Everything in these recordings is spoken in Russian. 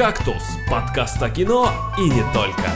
«Кактус» — подкаст о кино и не только.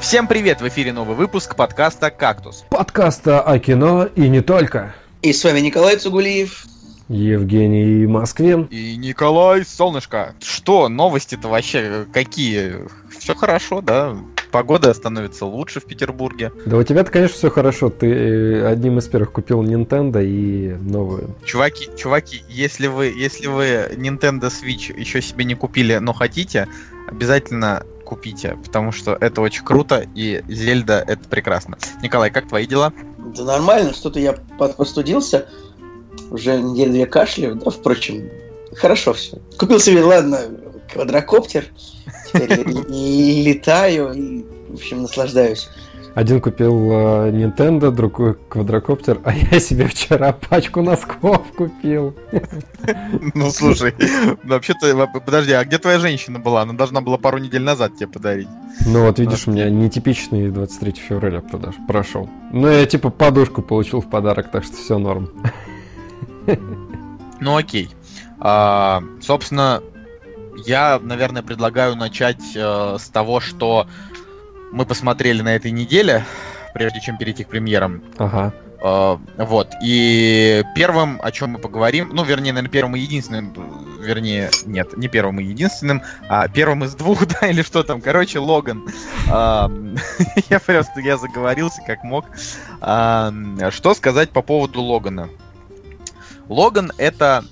Всем привет! В эфире новый выпуск подкаста «Кактус». Подкаста о кино и не только. И с вами Николай Цугулиев. Евгений Москвин. И Николай Солнышко. Что, новости-то вообще какие? Все хорошо, да? Погода становится лучше в Петербурге. Да у тебя-то, конечно, все хорошо. Ты э, одним из первых купил Nintendo и новую. Чуваки, чуваки, если вы, если вы Nintendo Switch еще себе не купили, но хотите, обязательно купите, потому что это очень круто, и Зельда это прекрасно. Николай, как твои дела? Да нормально, что-то я подпостудился. Уже неделю две кашляю, да, впрочем, хорошо все. Купил себе, ладно, квадрокоптер, летаю и, в общем, наслаждаюсь. Один купил э, Nintendo, другой квадрокоптер, а я себе вчера пачку носков купил. Ну слушай, вообще-то, подожди, а где твоя женщина была? Она должна была пару недель назад тебе подарить. Ну вот видишь, у меня нетипичный 23 февраля продаж прошел. Ну я типа подушку получил в подарок, так что все норм. Ну окей. А, собственно, я, наверное, предлагаю начать э, с того, что мы посмотрели на этой неделе, прежде чем перейти к премьерам. Ага. Uh, вот. И первым, о чем мы поговорим, ну, вернее, наверное, первым и единственным, вернее, нет, не первым и единственным, а первым из двух, да, или что там, короче, Логан. Uh, я просто, я заговорился как мог. Uh, что сказать по поводу Логана? Логан — это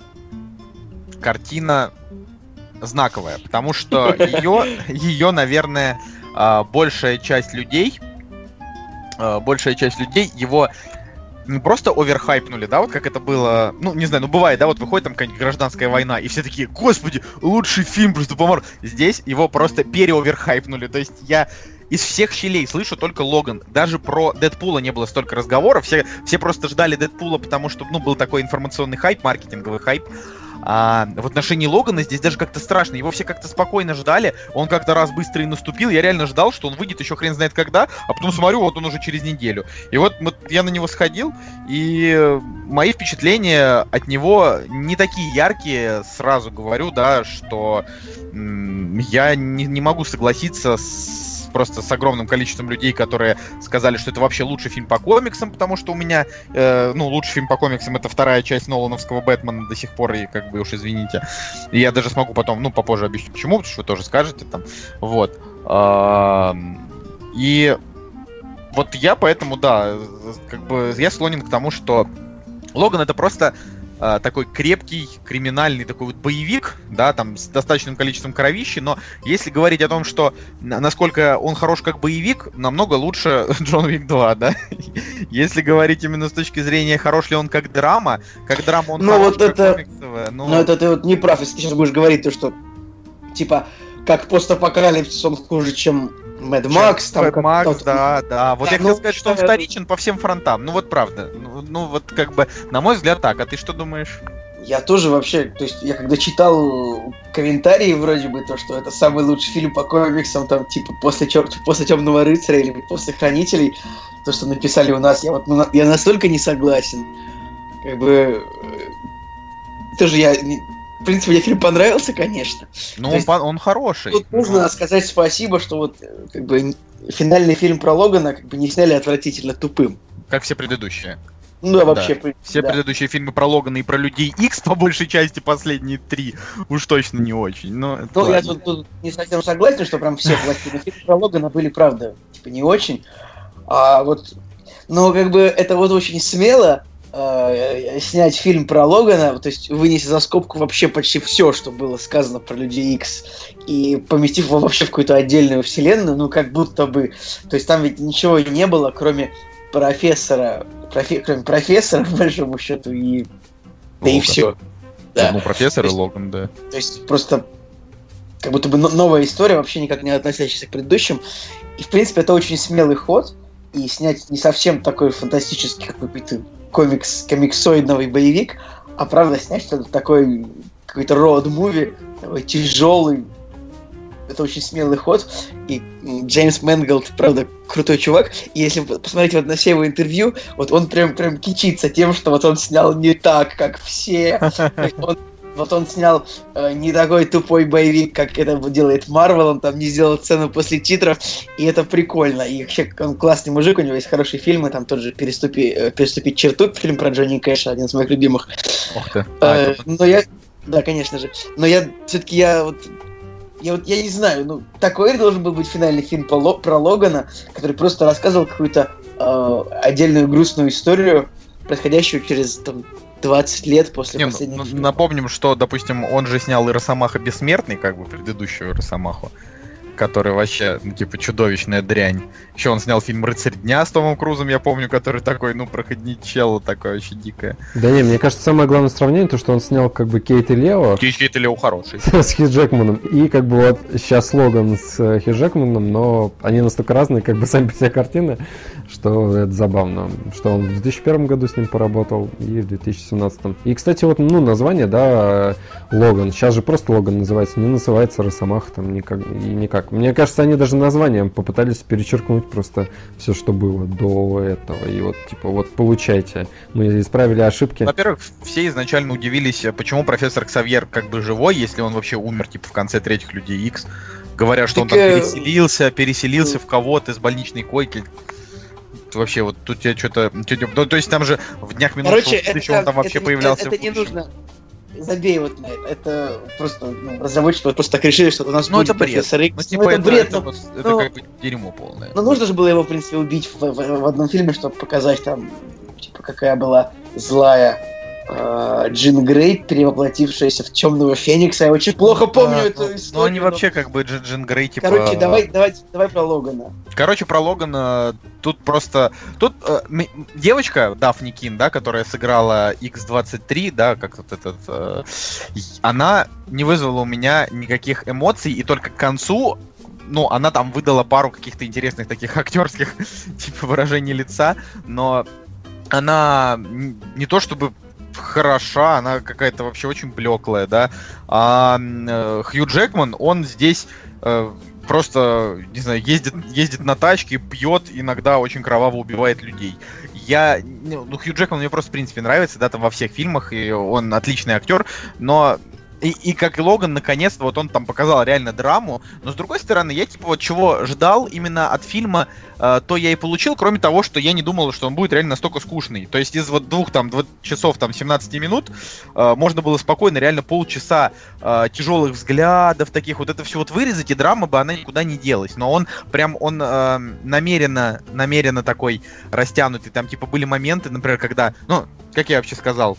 картина знаковая, потому что ее, ее, наверное, большая часть людей, большая часть людей его не просто оверхайпнули, да, вот как это было, ну, не знаю, ну, бывает, да, вот выходит там какая-нибудь гражданская война, и все такие, господи, лучший фильм просто помор. Здесь его просто переоверхайпнули, то есть я из всех щелей слышу только Логан. Даже про Дэдпула не было столько разговоров. Все, все просто ждали Дэдпула, потому что, ну, был такой информационный хайп, маркетинговый хайп. А в отношении Логана здесь даже как-то страшно. Его все как-то спокойно ждали. Он как-то раз быстро и наступил. Я реально ждал, что он выйдет еще хрен знает когда. А потом смотрю, вот он уже через неделю. И вот, я на него сходил, и мои впечатления от него не такие яркие, сразу говорю, да, что я не, не могу согласиться с просто с огромным количеством людей, которые сказали, что это вообще лучший фильм по комиксам, потому что у меня, э, ну, лучший фильм по комиксам это вторая часть Нолановского Бэтмена до сих пор, и как бы уж извините. И я даже смогу потом, ну, попозже объяснить почему, потому что вы тоже скажете там. Вот. И вот я поэтому, да, как бы я склонен к тому, что Логан это просто такой крепкий, криминальный такой вот боевик, да, там с достаточным количеством кровищи, но если говорить о том, что насколько он хорош как боевик, намного лучше Джон Вик 2, да. если говорить именно с точки зрения, хорош ли он как драма, как драма он ну, хорош вот это, комиксовая, ну... это ты вот не прав, если ты сейчас будешь говорить то, что типа как постапокалипсис он хуже, чем Мэд Макс. Мэд Макс, да, да. Вот да, я хотел ну, сказать, что он вторичен по всем фронтам. Ну вот правда. Ну, ну вот как бы, на мой взгляд, так. А ты что думаешь? Я тоже вообще, то есть я когда читал комментарии вроде бы, то, что это самый лучший фильм по комиксам, там, типа, после, чер... после Темного рыцаря или после Хранителей, то, что написали у нас, я вот ну, я настолько не согласен. Как бы тоже я в принципе, мне фильм понравился, конечно. Ну, он, он хороший. Тут нужно сказать спасибо, что вот как бы финальный фильм про Логана как бы не сняли отвратительно тупым. Как все предыдущие. Ну да, вообще. Да. Все да. предыдущие фильмы про Логана и про Людей X, по большей части, последние три, уж точно не очень. Но ну, я тут, тут не совсем согласен, что прям все плохие фильмы про Логана были, правда, типа не очень. А вот, но как бы это вот очень смело, э, снять фильм про Логана, то есть вынести за скобку вообще почти все, что было сказано про Людей Икс, и поместив его вообще в какую-то отдельную вселенную, ну как будто бы, то есть там ведь ничего не было, кроме профессора, профи, кроме профессора, по большому счету, и да и все. Да. Ну, профессор и Логан, да. То есть просто как будто бы новая история, вообще никак не относящаяся к предыдущим. И, в принципе, это очень смелый ход. И снять не совсем такой фантастический какой-то комикс, комиксоидный боевик, а правда снять что-то такой какой-то роуд-муви, такой тяжелый. Это очень смелый ход. И Джеймс Мэнголд, правда, крутой чувак. И если посмотреть вот на все его интервью, вот он прям, прям кичится тем, что вот он снял не так, как все. Он вот он снял э, не такой тупой боевик, как это делает Марвел, он там не сделал сцену после титров, и это прикольно. И вообще он классный мужик, у него есть хорошие фильмы, там тот же «Переступи, э, «Переступить черту», фильм про Джонни Кэша, один из моих любимых. Ох ты. Э, А, но я, да, конечно же, но я все-таки я вот я вот я не знаю, ну такой должен был быть финальный фильм по про Логана, который просто рассказывал какую-то э, отдельную грустную историю, происходящую через там 20 лет после Не, ну, последнего ну, фильма. напомним, что, допустим, он же снял и Росомаха Бессмертный, как бы предыдущую Росомаху, который вообще, ну, типа, чудовищная дрянь. Еще он снял фильм «Рыцарь дня» с Томом Крузом, я помню, который такой, ну, проходничел, такое очень дикое. Да не, мне кажется, самое главное сравнение, то, что он снял как бы Кейт и Лео Птичий это Лео хороший. с Хью Джекманом. И как бы вот сейчас Логан с э, Хью Джекманом, но они настолько разные, как бы сами по себе картины, что это забавно. Что он в 2001 году с ним поработал и в 2017. И, кстати, вот, ну, название, да, э, Логан. Сейчас же просто Логан называется, не называется Росомаха там никак, и никак. Мне кажется, они даже названием попытались перечеркнуть просто все, что было до этого. И вот, типа, вот, получайте. Мы исправили ошибки. Во-первых, все изначально удивились, э, почему профессор Ксавьер как бы живой, если он вообще умер, типа, в конце третьих Людей Икс. Говорят, что он Так, там э, переселился, переселился в кого-то из больничной койки. Вообще, вот тут я что-то... Ну, то есть там же в днях минут Короче, это, будущего он там вообще это, появлялся это, в не нужно. Забей вот на это. Это просто ну, разработчики вот просто так решили, что у нас Ну, будет это бред. профессор Икс. Ну, Ну, типа, это это, бред, это но- вот- это ну, как бы дерьмо полное. Ну, нужно же было его, в принципе, убить в, в- в одном фильме, чтобы показать там, типа, какая была злая э, Джин Грей, перевоплотившаяся в темного Феникса. Я очень плохо помню Да, эту ну, историю. Ну, они но- вообще как бы Джин, Джин Грей, типа... Короче, давай, давай, давай про Логана. Короче, про Логана тут просто... Тут э, девочка, Дафни Кин, да, которая сыграла X-23, да, как вот этот... э, она не вызвала у меня никаких эмоций, и только к концу ну, она там выдала пару каких-то интересных таких актерских типа выражений лица, но она не то чтобы хороша, она какая-то вообще очень блеклая, да. А э, Хью Джекман, он здесь э, просто, не знаю, ездит, ездит на тачке, пьет, иногда очень кроваво убивает людей. Я, ну, ну, Хью Джекман мне просто, в принципе, нравится, да, там во всех фильмах, и он отличный актер, но и, и как и Логан, наконец-то, вот он там показал реально драму, но с другой стороны, я типа вот чего ждал именно от фильма, э, то я и получил, кроме того, что я не думал, что он будет реально настолько скучный. То есть из вот двух там дв- часов там 17 минут э, можно было спокойно реально полчаса э, тяжелых взглядов таких вот это все вот вырезать и драма бы она никуда не делась. Но он прям он э, намеренно намеренно такой растянутый. Там типа были моменты, например, когда, ну как я вообще сказал,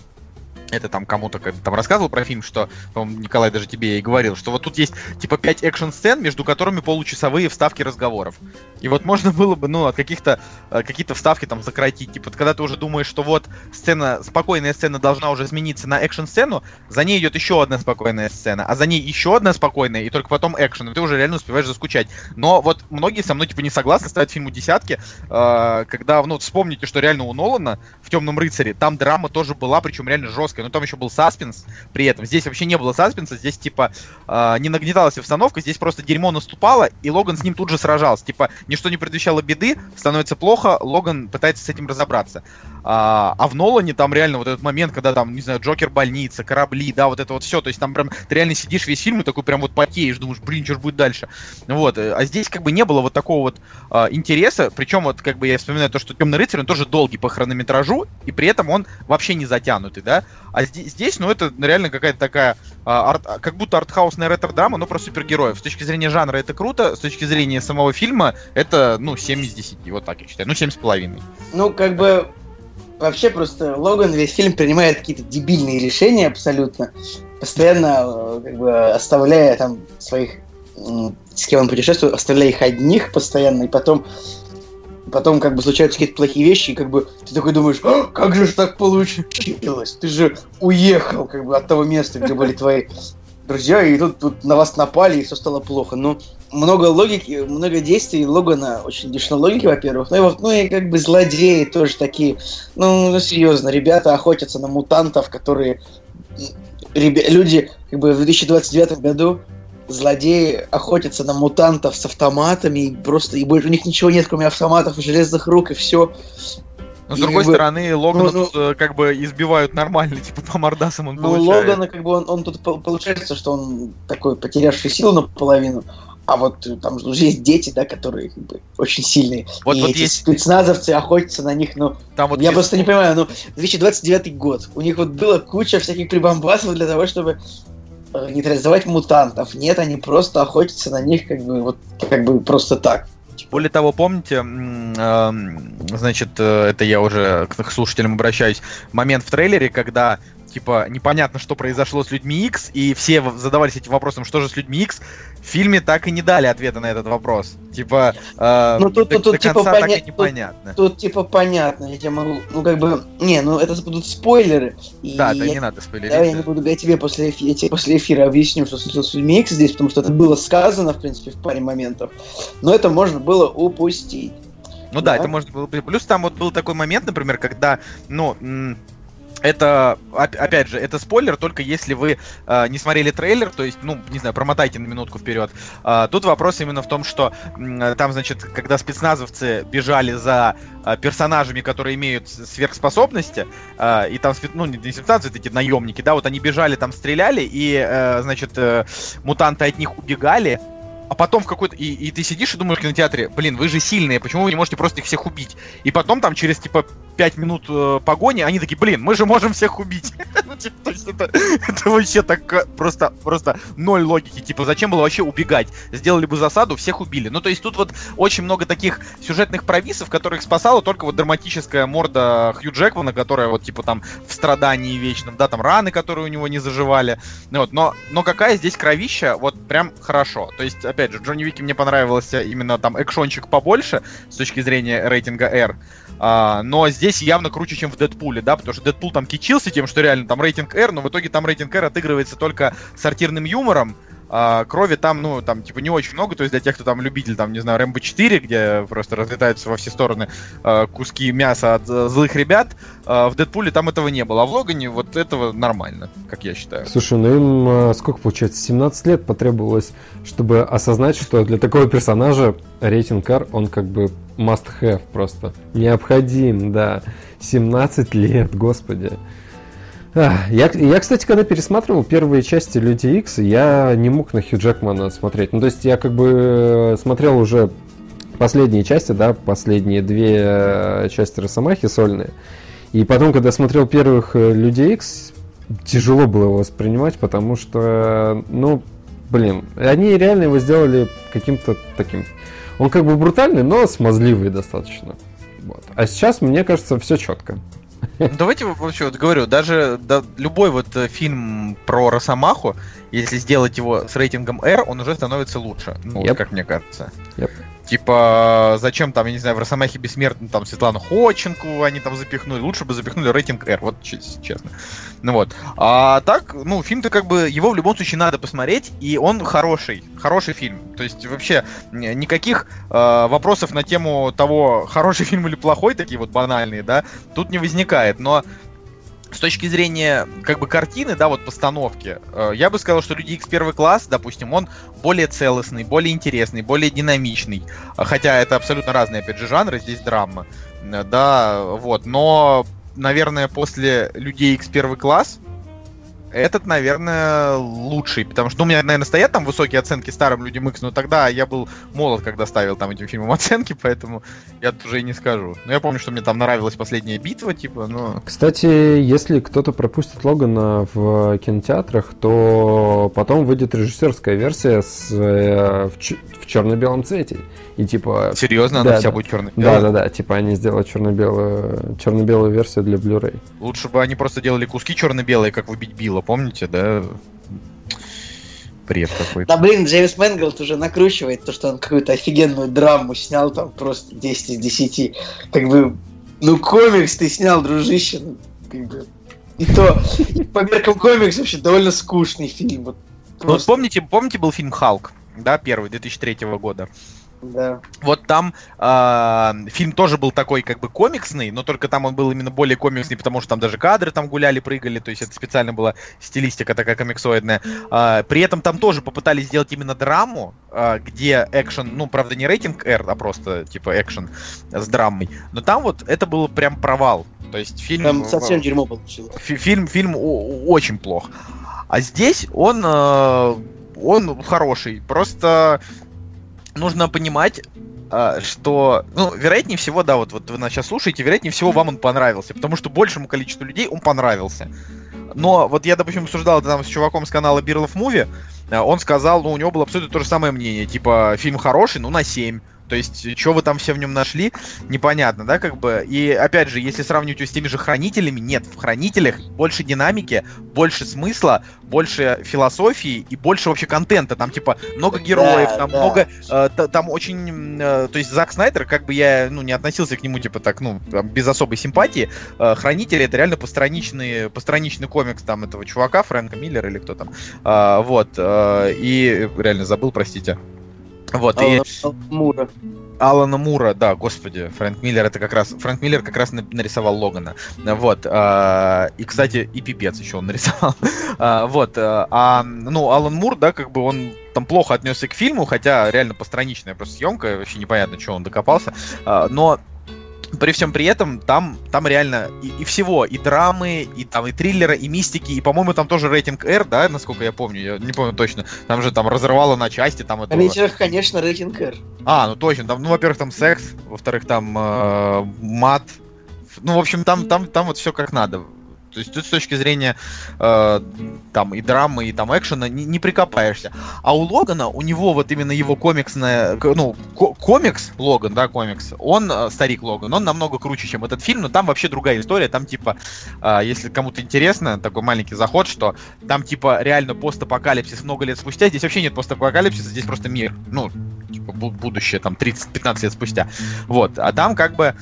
это там кому-то там рассказывал про фильм, что, Николай даже тебе и говорил, что вот тут есть типа 5 экшн-сцен, между которыми получасовые вставки разговоров. И вот можно было бы, ну, от каких-то э, какие-то вставки там сократить. Типа, когда ты уже думаешь, что вот сцена, спокойная сцена должна уже измениться на экшн-сцену, за ней идет еще одна спокойная сцена, а за ней еще одна спокойная, и только потом экшен, и ты уже реально успеваешь заскучать. Но вот многие со мной типа не согласны, ставят фильму десятки, э, когда, ну, вспомните, что реально у Нолана в Темном рыцаре там драма тоже была, причем реально жесткая, но там еще был саспенс при этом. Здесь вообще не было саспенса, здесь типа э, не нагнеталась обстановка, здесь просто дерьмо наступало, и Логан с ним тут же сражался. Типа, ничто не предвещало беды, становится плохо, Логан пытается с этим разобраться. А, а в Нолане там реально вот этот момент, когда там, не знаю, Джокер больница, корабли, да, вот это вот все. То есть там прям ты реально сидишь весь фильм и такой прям вот потеешь, думаешь, блин, что ж будет дальше. Вот. э, А здесь как бы не было вот такого вот а, интереса. Причем вот как бы я вспоминаю то, что Темный рыцарь, он тоже долгий по хронометражу, и при этом он вообще не затянутый, да. А здесь, ну, это реально какая-то такая, а, арт- как будто артхаусная ретро-драма, но про супергероев. С точки зрения жанра это круто, с точки зрения самого фильма это, ну, 7 из 10, вот так я считаю. Ну, 7 с половиной. Ну, как бы, вообще просто Логан весь фильм принимает какие-то дебильные решения абсолютно, постоянно, э, как бы, оставляя там своих, с кем он путешествует, оставляя их одних постоянно, и потом потом как бы случаются какие-то плохие вещи, и как бы ты такой думаешь, «А, как же так получилось? Ты же уехал как бы от того места, где были твои друзья, и тут, тут на вас напали, и все стало плохо. Ну, много логики, много действий Логана, очень лишено логики, во-первых. Ну и, ну и как бы злодеи тоже такие. Ну, ну, серьезно, ребята охотятся на мутантов, которые... люди как бы в 2029 году злодеи охотятся на мутантов с автоматами, и просто и больше у них ничего нет, кроме автоматов и железных рук, и все. Но с И другой вы- стороны, Логана ну, тут э, как бы избивают нормально, типа по мордасам он Ну, получает. Логана, как бы, он, он тут пол- получается, что он такой потерявший силу наполовину, а вот э, там же уже есть дети, да, которые как бы, очень сильные. Вот- и вот эти есть- спецназовцы охотятся на них, ну, Там вот я есть- просто не понимаю, ну, 2029 год, у них вот была куча всяких прибамбасов для того, чтобы нейтрализовать мутантов. Нет, они просто охотятся на них, как бы, вот, как бы просто так. Более того, помните, эм, значит, э, это я уже к слушателям обращаюсь, момент в трейлере, когда типа непонятно, что произошло с людьми X, и все задавались этим вопросом, что же с людьми X, в фильме так и не дали ответа на этот вопрос. Типа, э, Ну, тут- до, тут- тут, до типа, конца так поня- и тут- непонятно. Тут, типа, понятно, я тебе могу, ну, как бы, не, ну, это будут спойлеры. Да, да, я не надо спойлерить. Давай я не буду, я тебе после, эфи- я тебе после эфира объясню, что случилось с людьми X здесь, потому что это было сказано, в принципе, в паре моментов. Но это можно было упустить. Ну да, Да. это может было. Плюс там вот был такой момент, например, когда, ну, это, оп- опять же, это спойлер, только если вы э, не смотрели трейлер, то есть, ну, не знаю, промотайте на минутку вперед. А, тут вопрос именно в том, что м, там, значит, когда спецназовцы бежали за э, персонажами, которые имеют сверхспособности, э, и там, ну, не не спецназовцы, эти наемники, да, вот они бежали, там стреляли, и, э, значит, э, мутанты от них убегали, а потом в какой-то... И, и ты сидишь и думаешь в кинотеатре, блин, вы же сильные, почему вы не можете просто их всех убить? И потом там через, типа, 5 минут э, погони они такие, блин, мы же можем всех убить. Ну, типа, то есть это, это вообще так э, просто, просто ноль логики. Типа, зачем было вообще убегать? Сделали бы засаду, всех убили. Ну, то есть тут вот очень много таких сюжетных провисов, которых спасала только вот драматическая морда Хью Джекмана, которая вот, типа, там в страдании вечном, да, там раны, которые у него не заживали. Ну, вот, но, но какая здесь кровища, вот прям хорошо. То есть, опять же, Джонни Вики мне понравился именно там экшончик побольше с точки зрения рейтинга R. А, но здесь явно круче, чем в Дэдпуле, да, потому что Дэдпул там кичился тем, что реально там рейтинг R, но в итоге там рейтинг R отыгрывается только сортирным юмором, а, крови там, ну, там, типа, не очень много, то есть для тех, кто там любитель, там, не знаю, Рэмбо 4, где просто разлетаются во все стороны а, куски мяса от э, злых ребят, а, в Дэдпуле там этого не было, а в Логане вот этого нормально, как я считаю. Слушай, ну им сколько получается? 17 лет потребовалось, чтобы осознать, что для такого персонажа рейтинг R, он как бы must have просто. Необходим, да. 17 лет, господи. Ах, Я, я, кстати, когда пересматривал первые части Люди Икс, я не мог на Хью Джекмана смотреть. Ну, то есть я как бы э, смотрел уже последние части, да, последние две э, части Росомахи сольные. И потом, когда смотрел первых э, Людей Икс, тяжело было его воспринимать, потому что, ну, блин, они реально его сделали каким-то таким... Он как бы брутальный, но смазливый достаточно. Вот. А сейчас, мне кажется, все четко. Ну, Давайте вообще вот говорю, даже да, любой вот э, фильм про Росомаху, если сделать его с рейтингом R, он уже становится лучше. Ну, Yep. как мне кажется. Yep. Типа, зачем там, я не знаю, в Росомахе Бессмертный там Светлану Ходченкову они там запихнули, лучше бы запихнули рейтинг R, вот че- честно. Ну вот. А так, ну, фильм-то как бы, его в любом случае надо посмотреть, и он хороший, хороший фильм. То есть вообще никаких э, вопросов на тему того, хороший фильм или плохой, такие вот банальные, да, тут не возникает. Но с точки зрения как бы картины, да, вот постановки, э, я бы сказал, что Люди Икс первый класс, допустим, он более целостный, более интересный, более динамичный. А Хотя это абсолютно разные, опять же, жанры, здесь драма. Э, Да, вот. Но, наверное, после Людей Икс первый класс этот, наверное, лучший, потому что ну, у меня, наверное, стоят там высокие оценки старым людям Икс, но тогда я был молод, когда ставил там этим фильмам оценки, поэтому я тут уже и не скажу. Но я помню, что мне там нравилась последняя битва, типа, но... Кстати, если кто-то пропустит Логана в кинотеатрах, то потом выйдет режиссерская версия с, э, в, ч- в черно-белом цвете. И типа... Серьезно, она Да, вся да. будет черной. Да, да, да, типа они сделают черно-белую, черно-белую версию для Blu-ray. Лучше бы они просто делали куски черно-белые, как в Убить Билла, помните, да? Бред какой-то. Да блин, Джеймс Мэнголд уже накручивает то, что он какую-то офигенную драму снял, там просто 10 из 10. Как бы, ну комикс ты снял, дружище. ну, как бы. И то, по меркам комикс вообще довольно скучный фильм. Вот, Ну, вот помните, помните был фильм Халк, да, первый, 2003 года? Да. Вот там э, фильм тоже был такой как бы комиксный, но только там он был именно более комиксный, потому что там даже кадры там гуляли, прыгали, то есть это специально была стилистика такая комиксоидная. Э, при этом там тоже попытались сделать именно драму, э, где экшен, ну правда не рейтинг R, а просто типа экшен с драмой. Но там вот это был прям провал. То есть фильм... Там совсем дерьмо получилось. Фильм, фильм очень плох. А здесь он, э, он хороший. Просто нужно понимать, а, что, ну, вероятнее всего, да, вот, вот вы нас сейчас слушаете, вероятнее всего вам он понравился, потому что большему количеству людей он понравился. Но вот я, допустим, обсуждал это там с чуваком с канала of Movie, а, он сказал, ну, у него было абсолютно то же самое мнение, типа, фильм хороший, ну, на 7. То есть, что вы там все в нем нашли, непонятно, да, как бы. И опять же, если сравнивать его с теми же хранителями, нет, в хранителях больше динамики, больше смысла, больше философии и больше вообще контента. Там, типа, много героев, да, там да. много. Э, там очень. Э, то есть, Зак Снайдер, как бы я ну, не относился к нему, типа, так, ну, там, без особой симпатии. Э, Хранители это реально постраничный, постраничный комикс там этого чувака, Фрэнка Миллера или кто там. Э, вот. Э, и реально забыл, простите. Вот, Алана, и... Мура. Алана Мура, да, господи, Фрэнк Миллер это как раз, Фрэнк Миллер как раз нарисовал Логана, вот, а, и, кстати, и пипец еще он нарисовал, а, вот, а, ну, Алан Мур, да, как бы он там плохо отнесся к фильму, хотя реально постраничная просто съемка, вообще непонятно, что он докопался, а, но при всем при этом там, там реально и, и всего, и драмы, и там и триллера, и мистики, и, по-моему, там тоже рейтинг R, да, насколько я помню, я не помню точно. Там же там разрывало на части, там это. Рейтинг, конечно, рейтинг R. А, ну точно, там, ну, во-первых, там секс, во-вторых, там э, мат. Ну, в общем, там, там, там вот все как надо. То есть тут с точки зрения э, там и драмы, и там экшена не, не прикопаешься. А у Логана, у него вот именно его комиксная, ну, комикс, Логан, да, комикс, он, э, старик Логан, он намного круче, чем этот фильм, но там вообще другая история, там типа, э, если кому-то интересно, такой маленький заход, что там типа реально постапокалипсис много лет спустя, здесь вообще нет постапокалипсиса, здесь просто мир, ну, типа будущее там 30-15 лет спустя. Вот, а там как бы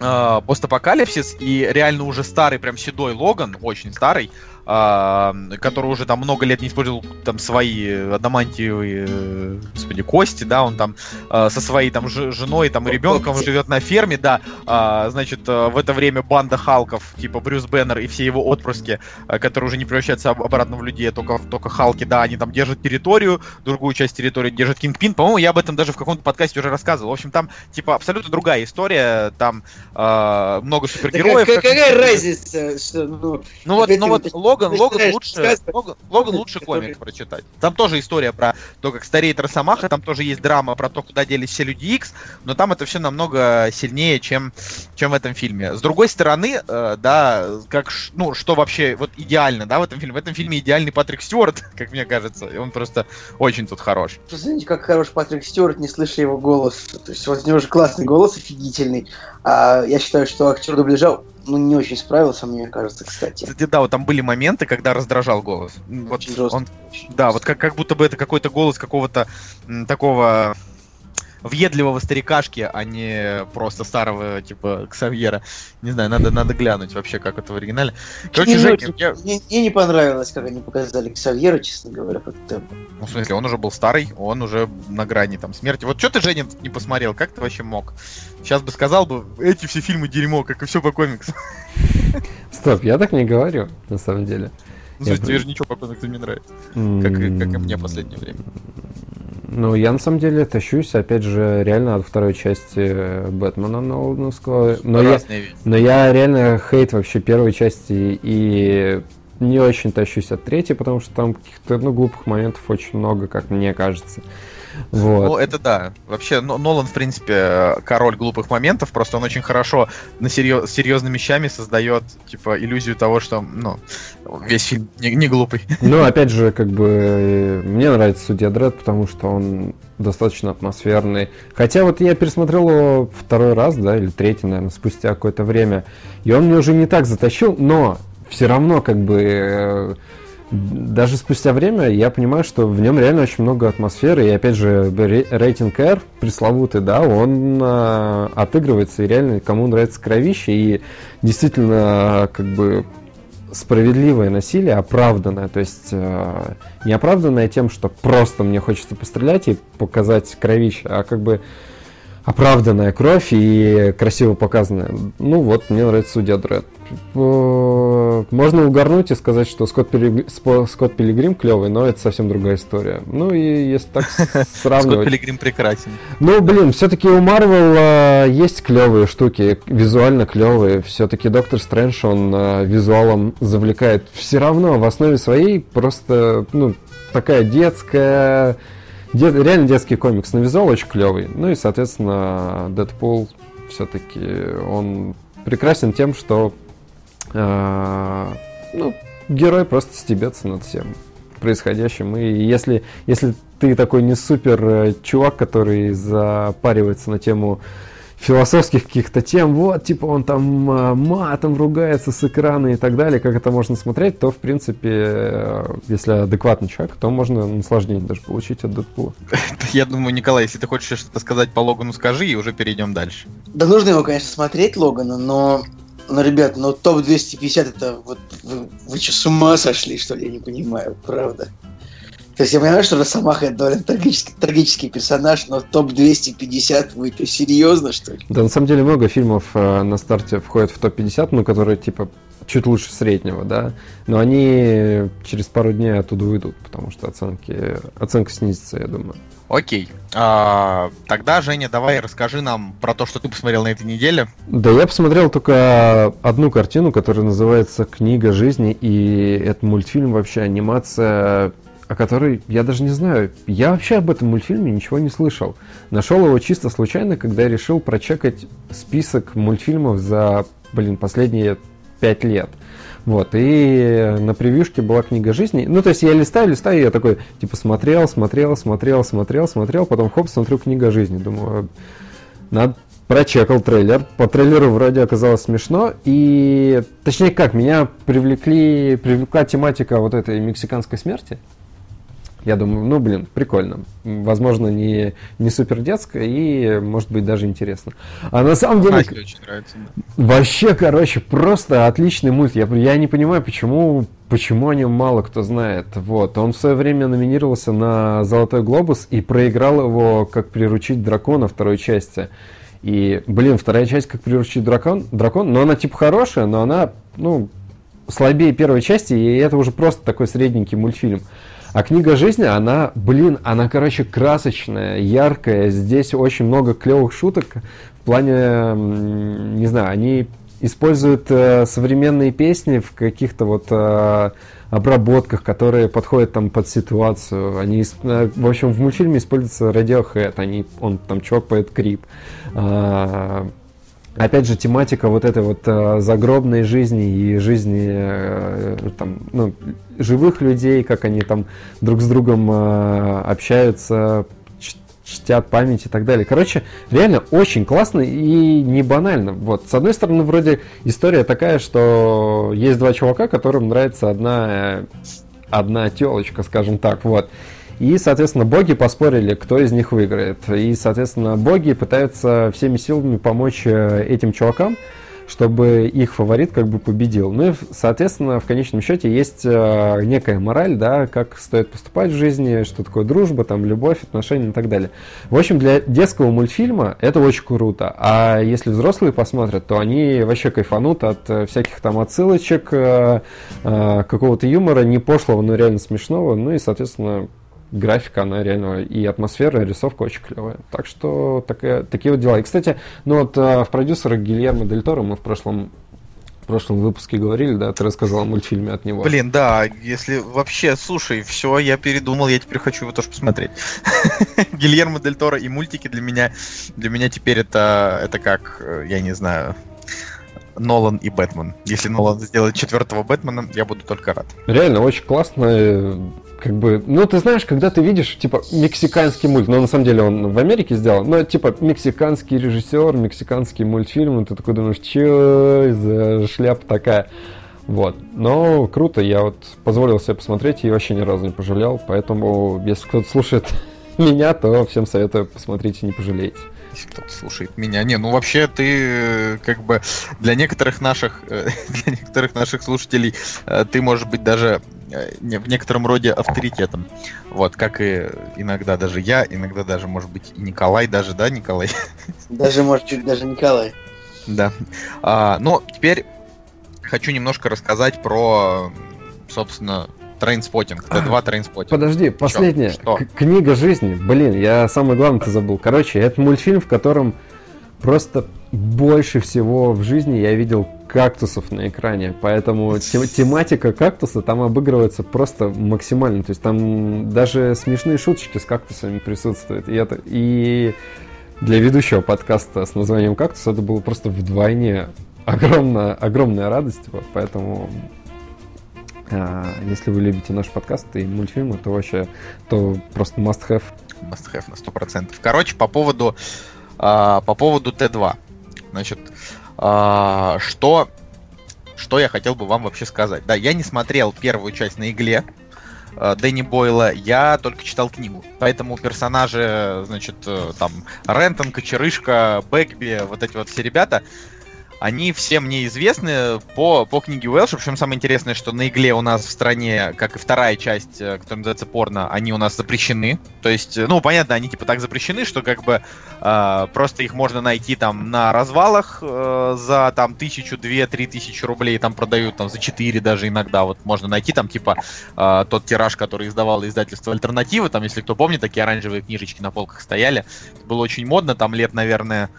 постапокалипсис, и реально уже старый, прям седой Логан, очень старый, а, который уже там много лет не использовал там свои адамантиевые, господи, кости, да, он там а, со своей там женой, там и ребенком живет на ферме, да, а, значит, в это время банда Халков, типа Брюс Беннер и все его отпрыски, которые уже не превращаются обратно в людей, а только, только Халки, да, они там держат территорию, другую часть территории держит Кингпин, по-моему, я об этом даже в каком-то подкасте уже рассказывал, в общем, там, типа, абсолютно другая история, там много супергероев. Да какая разница, что, ну... Ну вот, ну вот, Логан, Логан лучше, Логан, Логан лучше комикс прочитать. Там тоже история про то, как стареет Росомаха, там тоже есть драма про то, куда делись все люди X, но там это все намного сильнее, чем, чем в этом фильме. С другой стороны, э, да, как, ну, что вообще вот идеально, да, в этом фильме? В этом фильме идеальный Патрик Стюарт, как мне кажется, и он просто очень тут хорош. Знаете, как хорош Патрик Стюарт, не слыша его голос. То есть вот у него же классный голос, офигительный. А я считаю, что актер дубляжа ну, не очень справился, мне кажется, кстати. Кстати, да, вот там были моменты, когда раздражал голос. Вот жестко. Он, да, вот как, как будто бы это какой-то голос какого-то такого въедливого старикашки, а не просто старого, типа, Ксавьера. Не знаю, надо, надо глянуть вообще, как это в оригинале. Короче, Женя, я... мне, мне не понравилось, как они показали Ксавьера, честно говоря, как-то... Ну, в смысле, он уже был старый, он уже на грани там смерти. Вот что ты, Женя, не посмотрел? Как ты вообще мог? Сейчас бы сказал бы, эти все фильмы дерьмо, как и все по комиксу. Стоп, я так не говорю, на самом деле. Ну, я... тебе же ничего по комиксу не нравится. Как, как и мне в последнее время. Ну, я на самом деле тащусь, опять же, реально от второй части Бэтмена Нолановского. Но я, но я реально хейт вообще первой части и не очень тащусь от третьей, потому что там каких-то ну, глупых моментов очень много, как мне кажется. Вот. Ну, это да. Вообще, Нолан, в принципе, король глупых моментов, просто он очень хорошо на серьез, серьезными вещами создает, типа, иллюзию того, что, ну, весь фильм не, не глупый. Ну, опять же, как бы, мне нравится Судья Дред, потому что он достаточно атмосферный. Хотя вот я пересмотрел его второй раз, да, или третий, наверное, спустя какое-то время, и он мне уже не так затащил, но все равно, как бы, э, даже спустя время я понимаю, что в нем реально очень много атмосферы, и опять же рейтинг R пресловутый, да, он э, отыгрывается, и реально кому нравится кровище, и действительно как бы справедливое насилие, оправданное, то есть э, не оправданное тем, что просто мне хочется пострелять и показать кровище, а как бы оправданная кровь и красиво показанная. Ну вот, мне нравится Судья Дред. Э, можно угорнуть и сказать, что Скотт, Пилигрим, Скотт Пилигрим клевый, но это совсем другая история. Ну и если так сравнивать... Скотт Пилигрим прекрасен. Ну, блин, все-таки у Марвел э, есть клевые штуки, визуально клевые. Все-таки Доктор Стрэндж, он э, визуалом завлекает. Все равно в основе своей просто, ну, такая детская... Дет, реально детский комикс, но визуал очень клевый. Ну и, соответственно, Дэдпул все-таки он прекрасен тем, что э, ну, герой просто стебется над всем происходящим. И если, если ты такой не супер э, чувак, который запаривается на тему философских каких-то тем, вот, типа, он там э, матом ругается с экрана и так далее, как это можно смотреть, то, в принципе, э, если адекватный человек, то можно наслаждение даже получить от Дэдпула. Я думаю, Николай, если ты хочешь что-то сказать по Логану, скажи, и уже перейдем дальше. Да нужно его, конечно, смотреть, Логана, но ну, ребят, ну топ-250 это вот вы, вы что, с ума сошли, что ли? Я не понимаю, правда. То есть я понимаю, что Росомаха это довольно трагический, трагический персонаж, но топ-250, вы что, серьезно, что ли? Да, на самом деле много фильмов э, на старте входят в топ-50, ну, которые, типа, чуть лучше среднего, да, но они через пару дней оттуда уйдут, потому что оценки, оценка снизится, я думаю. Окей. А, тогда, Женя, давай расскажи нам про то, что ты посмотрел на этой неделе. Да, я посмотрел только одну картину, которая называется «Книга жизни», и это мультфильм вообще, анимация о которой я даже не знаю. Я вообще об этом мультфильме ничего не слышал. Нашел его чисто случайно, когда решил прочекать список мультфильмов за, блин, последние пять лет. Вот, и на превьюшке была книга жизни. Ну, то есть я листаю, листаю, я такой, типа, смотрел, смотрел, смотрел, смотрел, смотрел, потом хоп, смотрю книга жизни. Думаю, надо прочекал трейлер. По трейлеру вроде оказалось смешно. И точнее как, меня привлекли, привлекла тематика вот этой мексиканской смерти. Я думаю, ну, блин, прикольно. Возможно, не, не супер детское и, может быть, даже интересно. А на самом деле... Насте очень нравится. Да. Вообще, короче, просто отличный мульт. Я, я не понимаю, почему, почему о нем мало кто знает. Вот. Он в свое время номинировался на «Золотой глобус» и проиграл его «Как приручить дракона» второй части. И, блин, вторая часть «Как приручить дракон», дракон, но она типа хорошая, но она, ну, слабее первой части, и это уже просто такой средненький мультфильм. А книга жизни, она, блин, она, короче, красочная, яркая. Здесь очень много клевых шуток. В плане, не знаю, они используют э, современные песни в каких-то вот э, обработках, которые подходят там под ситуацию. Они, э, в общем, в мультфильме используется Radiohead, они, он там чувак поет крип. Э, опять же, тематика вот этой вот э, загробной жизни и жизни э, там, ну, живых людей, как они там друг с другом э, общаются, чтят память и так далее. Короче, реально очень классно и не банально. Вот, с одной стороны, вроде история такая, что есть два чувака, которым нравится одна, одна телочка, скажем так, вот. И, соответственно, боги поспорили, кто из них выиграет. И, соответственно, боги пытаются всеми силами помочь э, этим чувакам, чтобы их фаворит как бы победил. Ну и, соответственно, в конечном счете есть э, некая мораль, да, как стоит поступать в жизни, что такое дружба, там, любовь, отношения и так далее. В общем, для детского мультфильма это очень круто. А если взрослые посмотрят, то они вообще кайфанут от э, всяких там отсылочек, какого-то юмора, не пошлого, но реально смешного. Ну и, соответственно, графика, она реально и атмосфера, и рисовка очень клевая. Так что такая, такие вот дела. И, кстати, ну вот э, в продюсерах Гильермо Дель Торо мы в прошлом в прошлом выпуске говорили, да, ты рассказал о мультфильме от него. Блин, да, если вообще, слушай, все, я передумал, я теперь хочу его тоже посмотреть. Гильермо Дель Торо и мультики для меня, для меня теперь это, это как, э, я не знаю, Нолан и Бэтмен. Если Нолан сделает четвертого Бэтмена, я буду только рад. Реально, очень классно как бы, ну, ты знаешь, когда ты видишь, типа, мексиканский мульт, но на самом деле он в Америке сделан, но, типа, мексиканский режиссер, мексиканский мультфильм, и ты такой думаешь, что за шляпа такая? Вот. Но круто, я вот позволил себе посмотреть и вообще ни разу не пожалел, поэтому, если кто-то слушает меня, то всем советую посмотреть и не пожалеете. Если кто-то слушает меня. Не, ну вообще ты э, как бы для некоторых наших э, для некоторых наших слушателей э, ты можешь быть даже в некотором роде авторитетом. Вот, как и иногда даже я, иногда даже, может быть, и Николай даже, да, Николай? Даже, может, чуть даже Николай. Да. А, но теперь хочу немножко рассказать про, собственно, Trainspotting, T2 Trainspotting. Подожди, последняя. Книга жизни. Блин, я самое главное-то забыл. Короче, это мультфильм, в котором просто больше всего в жизни я видел кактусов на экране, поэтому тем, тематика кактуса там обыгрывается просто максимально, то есть там даже смешные шуточки с кактусами присутствуют, и это и для ведущего подкаста с названием «Кактус» это было просто вдвойне огромная, огромная радость, поэтому если вы любите наш подкаст и мультфильмы, то вообще, то просто must have. Must have на 100%. Короче, по поводу, а, по поводу Т2. Значит, а, что, что я хотел бы вам вообще сказать. Да, я не смотрел первую часть на игле, а, Дэнни Бойла, я только читал книгу. Поэтому персонажи, значит, э, там, Рентон, Кочерышка, Бэкби, вот эти вот все ребята, они все мне известны по, по книге Уэлша. Причем самое интересное, что на игле у нас в стране, как и вторая часть, э, которая называется порно, они у нас запрещены. То есть, э, ну, понятно, они типа так запрещены, что как бы э, просто их можно найти там на развалах э, за там тысячу, две, три тысячи рублей, там продают там за четыре даже иногда. Вот можно найти там типа э, тот тираж, который издавало издательство Альтернативы. Там, если кто помнит, такие оранжевые книжечки на полках стояли. было очень модно, там лет, наверное,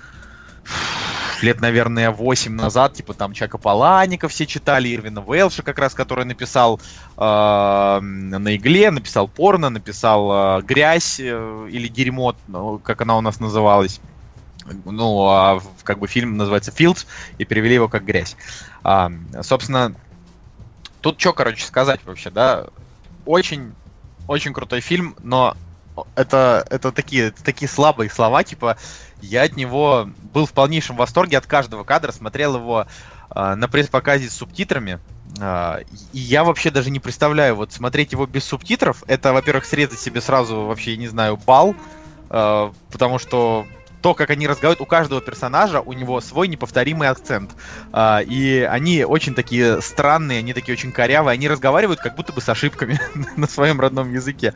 лет, наверное, 8 назад, типа там Чака Паланика все читали, Ирвина Вэлша как раз, который написал э, на игле, написал порно, написал э, грязь э, или дерьмо, ну, как она у нас называлась. Ну, а как бы фильм называется Fields, и перевели его как грязь. А, собственно, тут что, короче, сказать вообще, да? Очень, очень крутой фильм, но это, это такие, такие слабые слова, типа, я от него был в полнейшем восторге от каждого кадра, смотрел его э, на пресс-показе с субтитрами, э, и я вообще даже не представляю, вот смотреть его без субтитров, это, во-первых, срезать себе сразу вообще, не знаю, бал, э, потому что то, как они разговаривают, у каждого персонажа у него свой неповторимый акцент. А, и они очень такие странные, они такие очень корявые, они разговаривают как будто бы с ошибками на своем родном языке.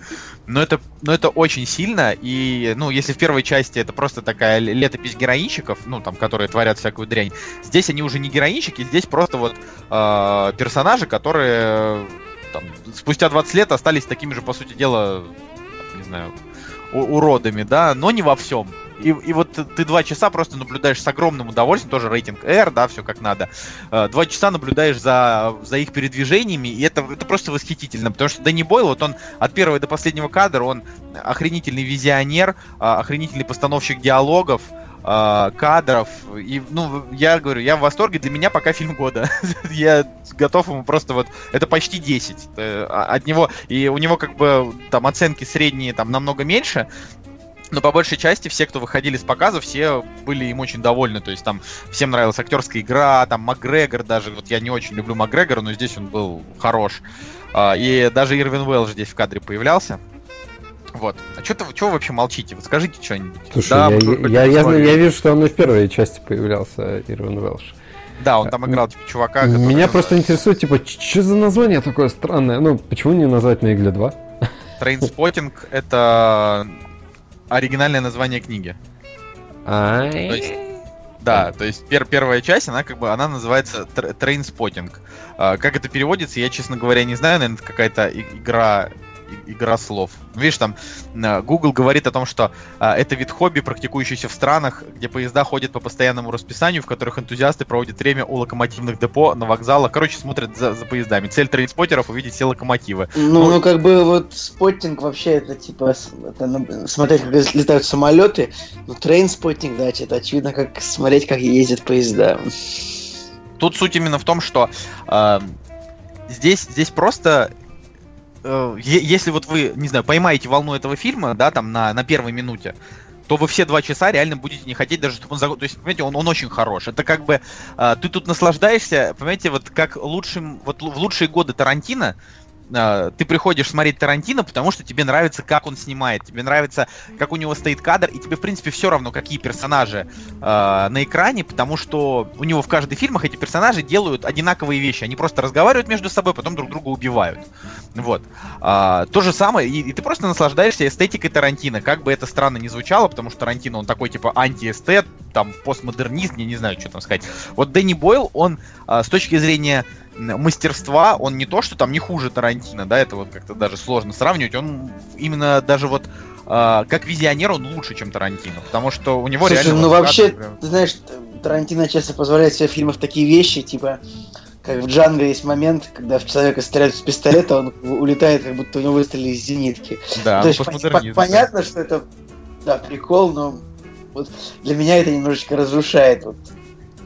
Но это, но это очень сильно, и, ну, если в первой части это просто такая летопись героинчиков, ну, там, которые творят всякую дрянь, здесь они уже не героинчики, здесь просто вот э, персонажи, которые там, спустя 20 лет остались такими же, по сути дела, не знаю, уродами, да, но не во всем. И, и вот ты два часа просто наблюдаешь с огромным удовольствием, тоже рейтинг R, да, все как надо. Э, два часа наблюдаешь за, за их передвижениями, и это, это просто восхитительно, потому что Дэнни Бойл, вот он от первого до последнего кадра, он охренительный визионер, а, охренительный постановщик диалогов, а, кадров. И, ну, я говорю, я в восторге. Для меня пока фильм года. я готов ему просто вот... Это почти 10 э, от него. И у него как бы там оценки средние там намного меньше. Но по большей части все, кто выходили с показа, все были им очень довольны. То есть там всем нравилась актерская игра, там Макгрегор даже. Вот я не очень люблю Макгрегора, но здесь он был хорош. А, и даже Ирвин Уэлш здесь в кадре появлялся. Вот. А что вы вообще молчите? Вот скажите что-нибудь. Слушай, да, я, я, я, я, я вижу, что он и в первой части появлялся, Ирвин Уэлш. Да, он там играл, типа, чувака. Меня просто интересует, типа, что за название такое странное? Ну, почему не назвать на Игле 2? Trainspotting — это оригинальное название книги. А да, то есть пер первая часть, она как бы, она называется Trainspotting. Как это переводится, я, честно говоря, не знаю, наверное, это какая-то игра игра слов. Видишь, там Google говорит о том, что а, это вид хобби, практикующийся в странах, где поезда ходят по постоянному расписанию, в которых энтузиасты проводят время у локомотивных депо, на вокзалах. Короче, смотрят за, за поездами. Цель трейнспоттеров увидеть все локомотивы. Ну, ну, ну, как бы вот spotting вообще это типа это, ну, смотреть, как летают самолеты. Ну, trainspotting, да, это очевидно, как смотреть, как ездят поезда. Тут суть именно в том, что э, здесь, здесь просто э, если вот вы, не знаю, поймаете волну этого фильма, да, там на, на первой минуте, то вы все два часа реально будете не хотеть даже, чтобы он загон... То есть, понимаете, он, он очень хорош. Это как бы э, ты тут наслаждаешься, понимаете, вот как лучшим, вот в лучшие годы Тарантино, ты приходишь смотреть Тарантино, потому что тебе нравится, как он снимает, тебе нравится, как у него стоит кадр, и тебе, в принципе, все равно, какие персонажи э, на экране, потому что у него в каждых фильмах эти персонажи делают одинаковые вещи. Они просто разговаривают между собой, потом друг друга убивают. Вот. А, то же самое, и, и ты просто наслаждаешься эстетикой Тарантино, как бы это странно не звучало, потому что Тарантино, он такой, типа, антиэстет, там, постмодернист, я не знаю, что там сказать. Вот Дэнни Бойл, он а, с точки зрения мастерства, он не то, что там не хуже Тарантино, да, это вот как-то даже сложно сравнивать, он именно даже вот э, как визионер он лучше, чем Тарантино, потому что у него Слушай, реально... ну вообще, прям- ты знаешь, Тарантино часто позволяет себе в фильмах такие вещи, типа, как в Джанго есть момент, когда в человека стреляют с пистолета, он улетает, как будто у него выстрелили из зенитки. Да, То ну, есть пон- постмодернизм, пон- понятно, что это да, прикол, но вот для меня это немножечко разрушает вот,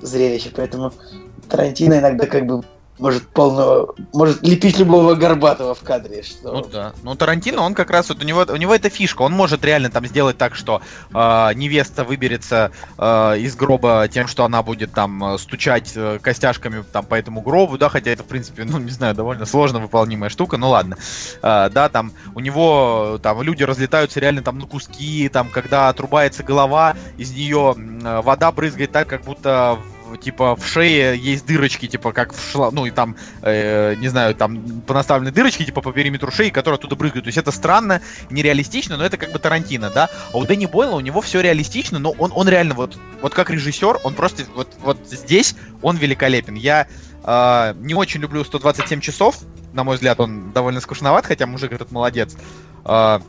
зрелище, поэтому Тарантино иногда как бы может полного, может лепить любого горбатого в кадре, что Ну да. Ну Тарантино, он как раз вот у него у него эта фишка. Он может реально там сделать так, что э, невеста выберется э, из гроба тем, что она будет там э, стучать э, костяшками там по этому гробу, да, хотя это в принципе, ну не знаю, довольно сложно выполнимая штука, ну ладно. Э, да, там у него э, там люди разлетаются реально там на куски, там когда отрубается голова, из нее м, вода брызгает так, как будто типа в шее есть дырочки, типа как в шла, ну и там э, не знаю, там понаставлены дырочки, типа по периметру шеи, которые оттуда брызгают. То есть это странно, нереалистично, но это как бы Тарантино, да. А у Дэнни Бойла у него все реалистично, но он, он реально вот, вот как режиссер, он просто вот, вот здесь он великолепен. Я э, не очень люблю 127 часов, на мой взгляд, он довольно скучноват, хотя мужик этот молодец. Э,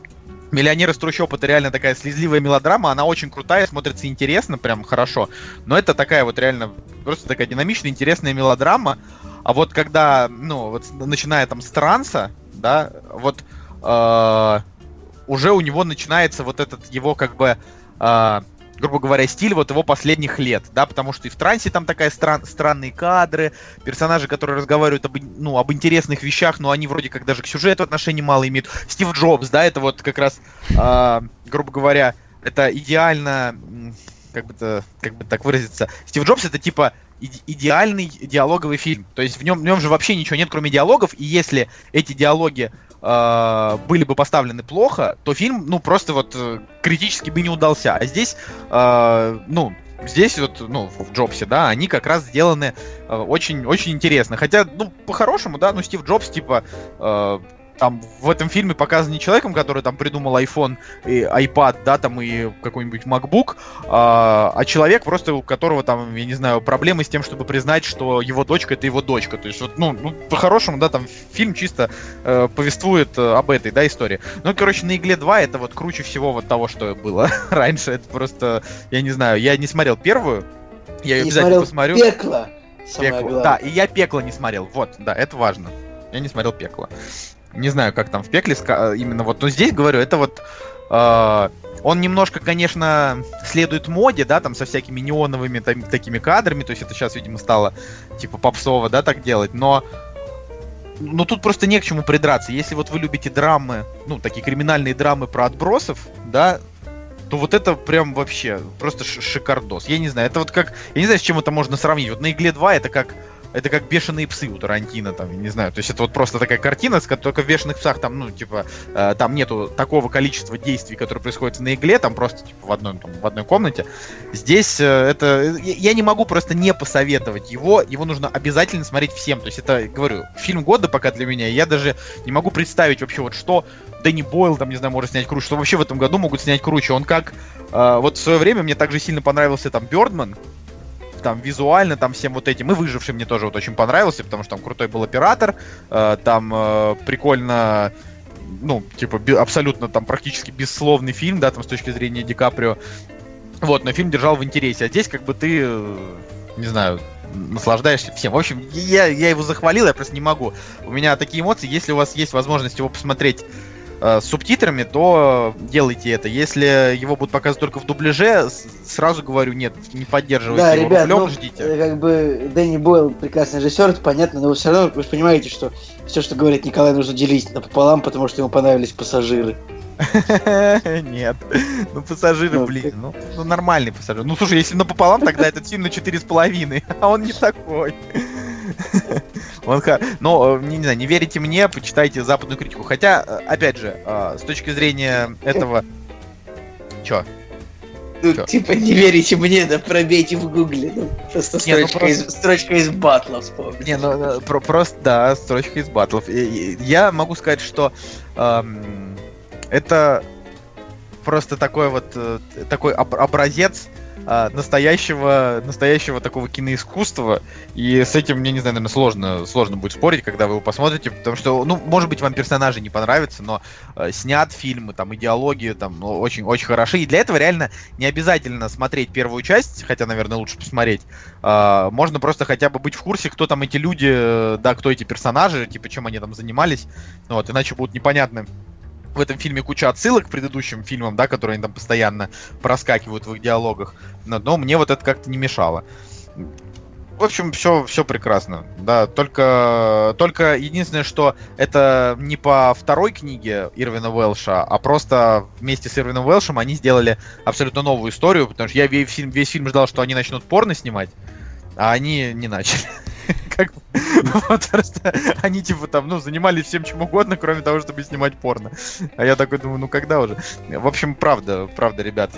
Миллионер из трущоб это реально такая слезливая мелодрама, она очень крутая, смотрится интересно, прям хорошо. Но это такая вот реально просто такая динамичная, интересная мелодрама. А вот когда, ну, вот начиная там с транса, да, вот э, уже у него начинается вот этот его как бы, э, грубо говоря, стиль вот его последних лет, да, потому что и в трансе там такая стран, странные кадры, персонажи, которые разговаривают об, ну, об интересных вещах, но они вроде как даже к сюжету отношения мало имеют. Стив Джобс, да, это вот как раз, э, грубо говоря, это идеально, как бы, как бы так выразиться, Стив Джобс это типа иде- идеальный диалоговый фильм. То есть в нем, в нем же вообще ничего нет, кроме диалогов, и если эти диалоги э, были бы поставлены плохо, то фильм, ну, просто вот э, критически бы не удался. А здесь, э, ну, здесь вот, ну, в Джобсе, да, они как раз сделаны э, очень, очень интересно. Хотя, ну, по-хорошему, да, ну, Стив Джобс, типа, э, там в этом фильме показан не человеком, который там придумал iPhone и iPad, да, там и какой-нибудь MacBook, а, а человек просто у которого там, я не знаю, проблемы с тем, чтобы признать, что его дочка это его дочка. То есть вот, ну, ну по-хорошему, да, там фильм чисто э, повествует э, об этой, да, истории. Ну, короче, на Игле 2 это вот круче всего вот того, что было раньше. Это просто, я не знаю, я не смотрел первую, я ее не обязательно смотрел посмотрю. пекло, Пекло. Да, и я пекло не смотрел. Вот, да, это важно. Я не смотрел пекло. Не знаю, как там в пекле ска- именно вот. Но здесь говорю, это вот. э, он немножко, конечно, следует моде, да, там со всякими неоновыми там, такими кадрами, то есть это сейчас, видимо, стало типа попсово, да, так делать, но ну тут просто не к чему придраться. Если вот вы любите драмы, ну, такие криминальные драмы про отбросов, да, то вот это прям вообще просто шикардос. Я не знаю, это вот как... Я не знаю, с чем это можно сравнить. Вот на Игле 2 это как... Это как бешеные псы у Тарантино, там, я не знаю. То есть это вот просто такая картина, с ко- только в бешеных псах там, ну, типа, э, там нету такого количества действий, которые происходят на игле, там просто, типа, в, одной, там, в одной комнате. Здесь э, это... Я я не могу просто не посоветовать его. Его нужно обязательно смотреть всем. То есть это, говорю, фильм года пока для меня. Я даже не могу представить вообще вот что Дэнни Бойл, там, не знаю, может снять круче, что вообще в этом году могут снять круче. Он как... э, вот в свое время мне также сильно понравился там Бёрдман, там визуально, там всем вот этим, и выживший мне тоже вот очень понравился, потому что там крутой был оператор, э, там э, прикольно, ну, типа, абсолютно там практически бессловный фильм, да, там с точки зрения Ди Каприо. Вот, но фильм держал в интересе, а здесь как бы ты, э, не знаю, наслаждаешься всем. В общем, я, я его захвалил, я просто не могу. У меня такие эмоции, если у вас есть возможность его посмотреть с субтитрами, то делайте это. Если его будут показывать только в дубляже, сразу говорю, нет, не поддерживайте Да, его ребят, рублем, ну, ждите. э, как бы Дэнни Бойл прекрасный режиссер, это понятно, но все равно вы же понимаете, что все, что говорит Николай, нужно делить напополам, потому что ему понравились пассажиры. Нет. Ну, пассажиры, Ну, блин, ну, ну, нормальный пассажир. Ну, слушай, если напополам, тогда этот фильм на 4,5, а он не такой. Он, но, не, не знаю, не верите мне, почитайте западную критику. Хотя, опять же, с точки зрения этого... Чё? Ну, Чё? типа, не верите мне, да пробейте в гугле. Ну, просто не, строчка, ну, просто... Из, строчка из батлов вспомните. Не, ну, про, просто, да, строчка из батлов. И, и, я могу сказать, что эм, это просто такой вот, э, такой об, образец настоящего, настоящего такого киноискусства. И с этим, мне не знаю, наверное, сложно, сложно будет спорить, когда вы его посмотрите, потому что, ну, может быть, вам персонажи не понравятся, но э, снят фильмы, там, идеология, там, ну, очень, очень хороши. И для этого реально не обязательно смотреть первую часть, хотя, наверное, лучше посмотреть. Э, можно просто хотя бы быть в курсе, кто там эти люди, э, да, кто эти персонажи, типа, чем они там занимались. Вот, иначе будут непонятны в этом фильме куча отсылок к предыдущим фильмам, да, которые они там постоянно проскакивают в их диалогах. Но, но мне вот это как-то не мешало. В общем, все, все прекрасно. Да, только, только единственное, что это не по второй книге Ирвина Уэлша, а просто вместе с Ирвином Уэлшем они сделали абсолютно новую историю, потому что я весь фильм, весь фильм ждал, что они начнут порно снимать, а они не начали. Как вот просто они типа там, ну, занимались всем чем угодно, кроме того, чтобы снимать порно. А я такой думаю, ну когда уже? В общем, правда, правда, ребят,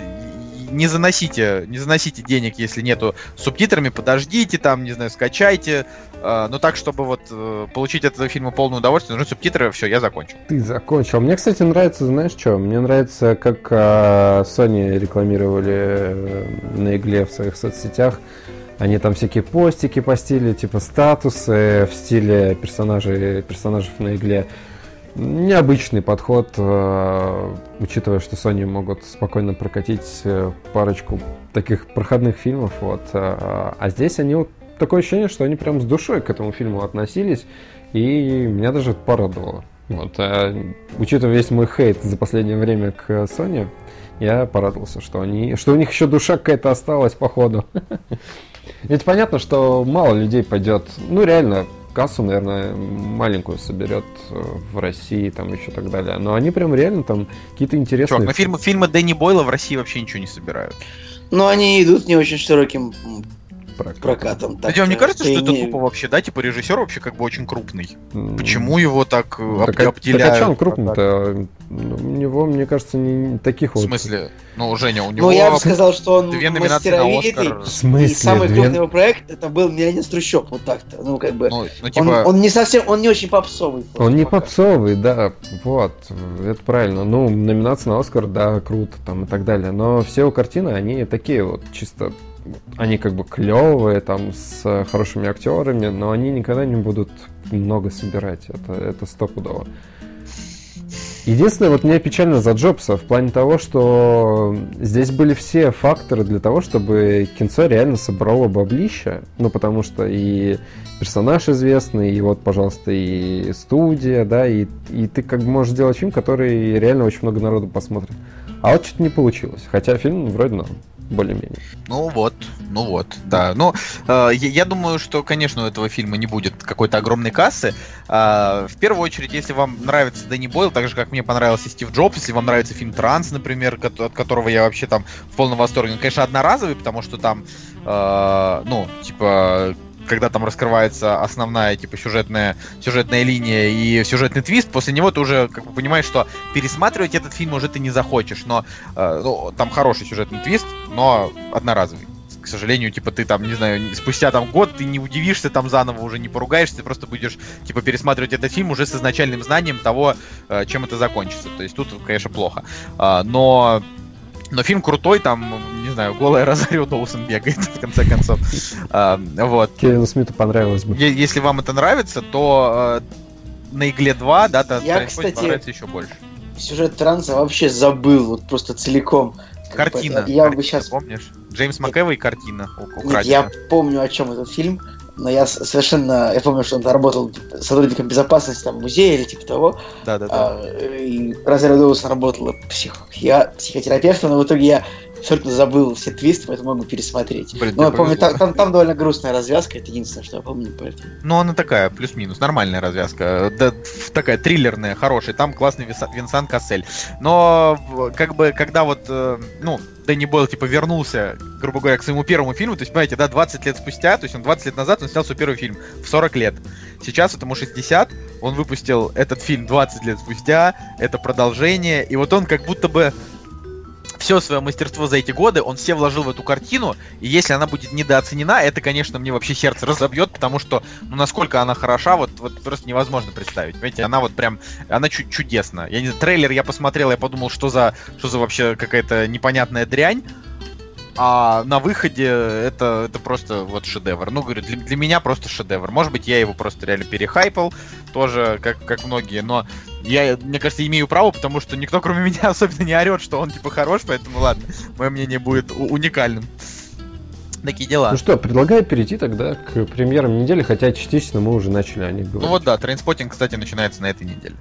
не заносите, не заносите денег, если нету субтитрами, подождите там, не знаю, скачайте. Э, но так, чтобы вот э, получить от этого фильма полное удовольствие, нужны субтитры, все, я закончил. Ты закончил. Мне, кстати, нравится, знаешь что? Мне нравится, как э, Sony рекламировали э, на игле в своих соцсетях они там всякие постики постили, типа статусы в стиле персонажей, персонажей на игле. Необычный подход, э, учитывая, что Sony могут спокойно прокатить э, парочку таких проходных фильмов. Вот. Э, а здесь они вот такое ощущение, что они прям с душой к этому фильму относились, и меня даже это порадовало. Вот, а, учитывая весь мой хейт за последнее время к Sony, я порадовался, что они, что у них еще душа какая-то осталась, походу. Ведь понятно, что мало людей пойдет, ну реально, кассу, наверное, маленькую соберет э, в России, там еще так далее. Но они прям реально там какие-то интересные... Чувак, но фильмы, фильмы Дэнни Бойла в России вообще ничего не собирают. Но они идут не очень широким прокатом. прокатом так, вам не кажется, что это не... тупо вообще, да? Типа режиссер вообще как бы очень крупный. Mm. Почему его так, э, так об- обделяют? Так а что он крупный-то? Ну, у него, мне кажется, не таких вот... В смысле? Ну, Женя, у него... Ну, я бы сказал, что он две мастеровитый. В смысле? И самый две... крупный его проект, это был «Миллионер с трущоб», вот так-то. Ну, как бы... Ну, ну, типа... он, он не совсем, он не очень попсовый. Он не пока. попсовый, да, вот, это правильно. Ну, номинация на Оскар, да, круто, там, и так далее. Но все его картины, они такие вот, чисто они как бы клевые, там, с хорошими актерами, но они никогда не будут много собирать. Это, это стопудово. Единственное, вот мне печально за Джобса в плане того, что здесь были все факторы для того, чтобы кинцо реально собрало баблища. Ну, потому что и персонаж известный, и вот, пожалуйста, и студия, да, и, и ты как бы можешь сделать фильм, который реально очень много народу посмотрит. А вот что-то не получилось. Хотя фильм вроде норм более-менее. Ну вот, ну вот, да. Ну, э, я, думаю, что, конечно, у этого фильма не будет какой-то огромной кассы. Э, в первую очередь, если вам нравится Дэнни Бойл, так же, как мне понравился Стив Джобс, если вам нравится фильм «Транс», например, от которого я вообще там в полном восторге, он, конечно, одноразовый, потому что там, э, ну, типа, когда там раскрывается основная, типа, сюжетная, сюжетная линия и сюжетный твист, после него ты уже, как бы, понимаешь, что пересматривать этот фильм уже ты не захочешь, но э, ну, там хороший сюжетный твист, но одноразовый. К сожалению, типа, ты там, не знаю, спустя там год ты не удивишься там заново, уже не поругаешься, ты просто будешь, типа, пересматривать этот фильм уже с изначальным знанием того, э, чем это закончится. То есть тут, конечно, плохо. Э, но но фильм крутой, там, знаю, голая Розарио Доусон бегает, в конце концов. А, вот. Кевину Смиту понравилось бы. Если вам это нравится, то э, на Игле 2, да, то Я, кстати, понравится еще больше. Сюжет Транса вообще забыл, вот просто целиком. Картина. Я бы сейчас... Помнишь? Джеймс МакЭвой картина Нет, я помню, о чем этот фильм но я совершенно, я помню, что он работал типа, сотрудником безопасности там, музея или типа того. Да, да, да. А, и Розарио Доусон работала псих, я, психотерапевтом, но в итоге я абсолютно забыл все твисты, поэтому могу пересмотреть. Блин, Но я помню, там, там, там довольно грустная развязка, это единственное, что я помню, поэтому. Ну, она такая, плюс-минус, нормальная развязка. Да, такая триллерная, хорошая. Там классный Винсан Кассель. Но, как бы, когда вот, э, ну, Дэнни Бойл, типа, вернулся, грубо говоря, к своему первому фильму, то есть, понимаете, да, 20 лет спустя, то есть он 20 лет назад он снял свой первый фильм в 40 лет. Сейчас вот ему 60, он выпустил этот фильм 20 лет спустя, это продолжение, и вот он как будто бы все свое мастерство за эти годы он все вложил в эту картину, и если она будет недооценена, это, конечно, мне вообще сердце разобьет, потому что, ну, насколько она хороша, вот, вот просто невозможно представить, понимаете, она вот прям, она чу- чудесна. Я не знаю, трейлер я посмотрел, я подумал, что за, что за вообще какая-то непонятная дрянь, а на выходе это, это просто вот шедевр. Ну, говорю, для, для меня просто шедевр. Может быть, я его просто реально перехайпал, тоже, как, как многие, но я, мне кажется, имею право, потому что никто, кроме меня, особенно не орет, что он, типа, хорош, поэтому ладно, мое мнение будет у- уникальным. Такие дела. Ну что, предлагаю перейти тогда к премьерам недели, хотя частично мы уже начали о них говорить. Ну вот да, Trainspotting, кстати, начинается на этой неделе.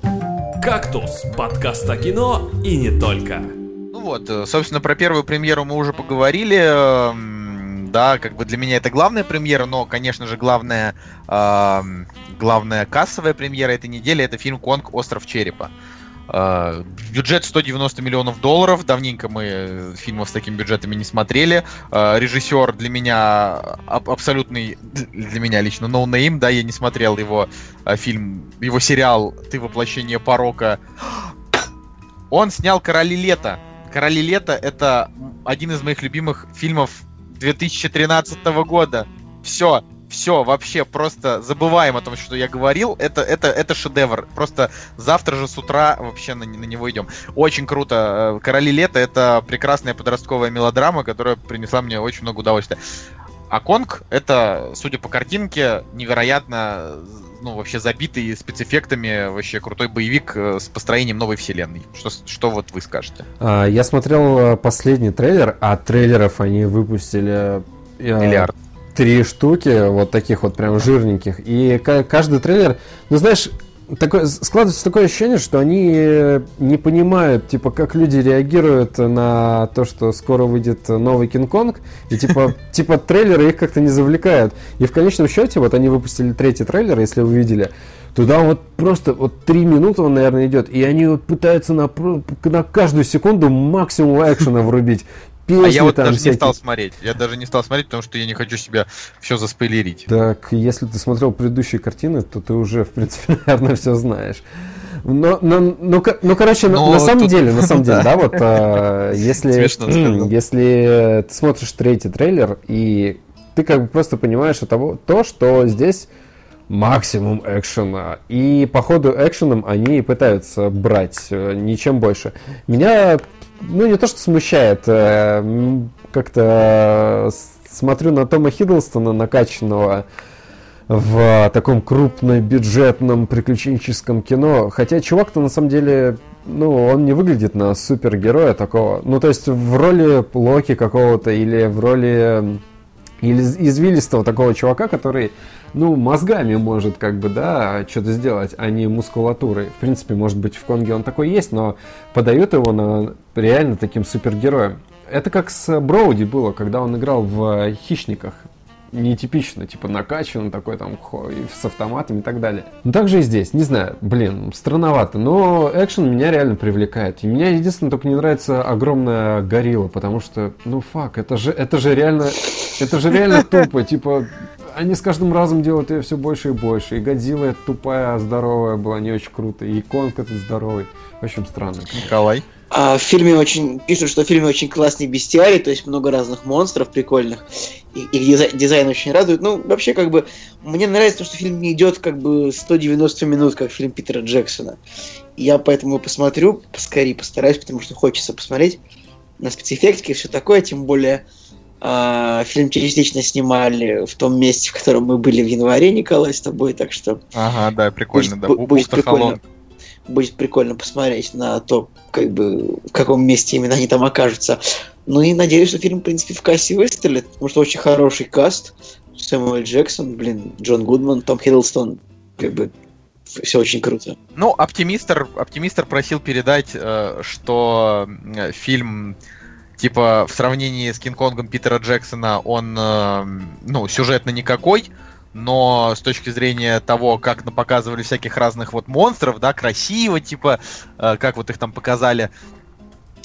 «Кактус» — подкаст о кино и не только. Вот, э, собственно, про первую премьеру мы уже поговорили. эм, Да, как бы для меня это главная премьера, но, конечно же, главная, эм, главная кассовая премьера этой недели это фильм Конг Остров Черепа. Э, Бюджет 190 миллионов долларов. Давненько мы э, фильмов с такими бюджетами не смотрели. Э, Режиссер для меня аб- абсолютный, для меня лично no name, да, я не смотрел его э, фильм, его сериал «Ты воплощение порока». Он снял «Короли лета». «Короли лета» — это один из моих любимых фильмов 2013 года. Все, все, вообще просто забываем о том, что я говорил. Это, это, это шедевр. Просто завтра же с утра вообще на, на него идем. Очень круто. Э, «Короли лета» — это прекрасная подростковая мелодрама, которая принесла мне очень много удовольствия. А Конг — это, судя по картинке, невероятно, ну, вообще забитый спецэффектами, вообще крутой боевик э, с построением новой вселенной. Что, что вот вы скажете? А, Я смотрел э, последний трейлер, а трейлеров они выпустили э, Миллиард. три штуки, вот таких вот прям жирненьких. И ка- каждый трейлер, ну знаешь, такое, складывается такое ощущение, что они э, не понимают, типа, как люди реагируют на то, что скоро выйдет новый Кинг-Конг, и типа, типа трейлеры их как-то не завлекают. И в конечном счете, вот они выпустили третий трейлер, если вы видели, Туда вот просто вот три минуты он, наверное, идет, и они вот пытаются на, на каждую секунду максимум экшена врубить. Песни А я вот даже всякие. не стал смотреть. Я даже не стал смотреть, потому что я не хочу себе все заспойлерить. Так, если ты смотрел предыдущие картины, то ты уже, в принципе, наверное, все знаешь. Но, но, ну, ко- ну, короче, на- Но на, самом тут- деле, на самом деле, да. вот а, если, Смешно если ты смотришь третий трейлер, и ты как бы просто понимаешь того, то, что здесь максимум экшена. И по ходу экшеном они пытаются брать, э, ничем больше. Меня, ну, не то что смущает, э, как-то э, смотрю на Тома Хиддлстона, накачанного в таком крупнобюджетном приключенческом кино. Хотя чувак-то на самом деле, ну, он не выглядит на супергероя такого. Ну, то есть в роли Локи какого-то или в роли или из- извилистого такого чувака, который, ну, мозгами может, как бы, да, что-то сделать, а не мускулатурой. В принципе, может быть, в Конге он такой есть, но подают его на реально таким супергероем. Это как с Броуди было, когда он играл в «Хищниках». Нетипично, типа накачан такой там с автоматом и так далее. Ну так же и здесь, не знаю, блин, странновато, но экшен меня реально привлекает. И меня единственное только не нравится огромная горилла, потому что, ну фак, это же, это же реально, это же реально тупо, типа, они с каждым разом делают ее все больше и больше. И Годзилла тупая, здоровая была, не очень круто. И Конг этот здоровый. В общем, странно. Николай. А в фильме очень пишут, что в фильме очень классный бестиарий, то есть много разных монстров прикольных, и, и дизай- дизайн очень радует. Ну, вообще, как бы, мне нравится то, что фильм не идет как бы 190 минут, как фильм Питера Джексона. Я поэтому посмотрю, поскорее постараюсь, потому что хочется посмотреть на спецэффектики и все такое, тем более а, фильм частично снимали в том месте, в котором мы были в январе, Николай, с тобой, так что Ага, да, прикольно, Будет- да. бу- Бу- будет прикольно. будет прикольно посмотреть на то, как бы, в каком месте именно они там окажутся. Ну и надеюсь, что фильм, в принципе, в кассе выстрелит, потому что очень хороший каст. Сэмюэл Джексон, блин, Джон Гудман, Том Хиддлстон, как бы, все очень круто. Ну, оптимистр, оптимистр просил передать, э, что э, фильм типа, в сравнении с Кинг-Конгом Питера Джексона он, э, ну, сюжетно никакой, но с точки зрения того, как показывали всяких разных вот монстров, да, красиво, типа, э, как вот их там показали,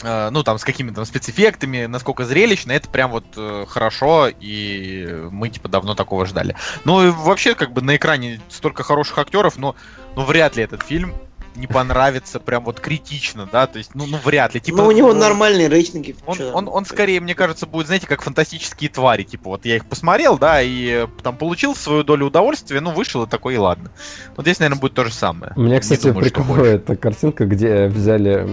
э, ну, там, с какими-то там спецэффектами, насколько зрелищно, это прям вот хорошо, и мы, типа, давно такого ждали. Ну, и вообще, как бы, на экране столько хороших актеров, но, ну, вряд ли этот фильм не понравится прям вот критично, да, то есть, ну, ну вряд ли. Типа, ну, у него ну, нормальные рейтинги. Он, он, он скорее, мне кажется, будет, знаете, как фантастические твари. Типа, вот я их посмотрел, да, и там получил свою долю удовольствия, ну, вышел и такой, и ладно. Вот здесь, наверное, будет то же самое. У меня, кстати, прикольная эта картинка, где взяли,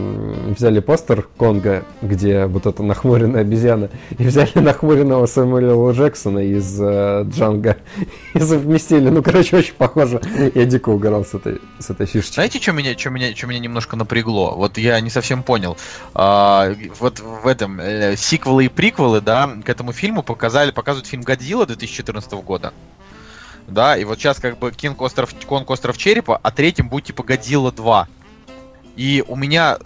взяли постер Конга, где вот эта нахмуренная обезьяна, и взяли нахмуренного Сэмюэла Джексона из э, Джанга и совместили. Ну, короче, очень похоже. Я дико угорал с этой, с этой фишечкой. Знаете, что меня, что меня, что меня немножко напрягло? Вот я не совсем понял. А, вот в этом э, сиквелы и приквелы, да, к этому фильму показали, показывают фильм Годзилла 2014 года. Да, и вот сейчас как бы Кинг Остров, Конг Остров Черепа, а третьим будет типа Годзилла 2. И у меня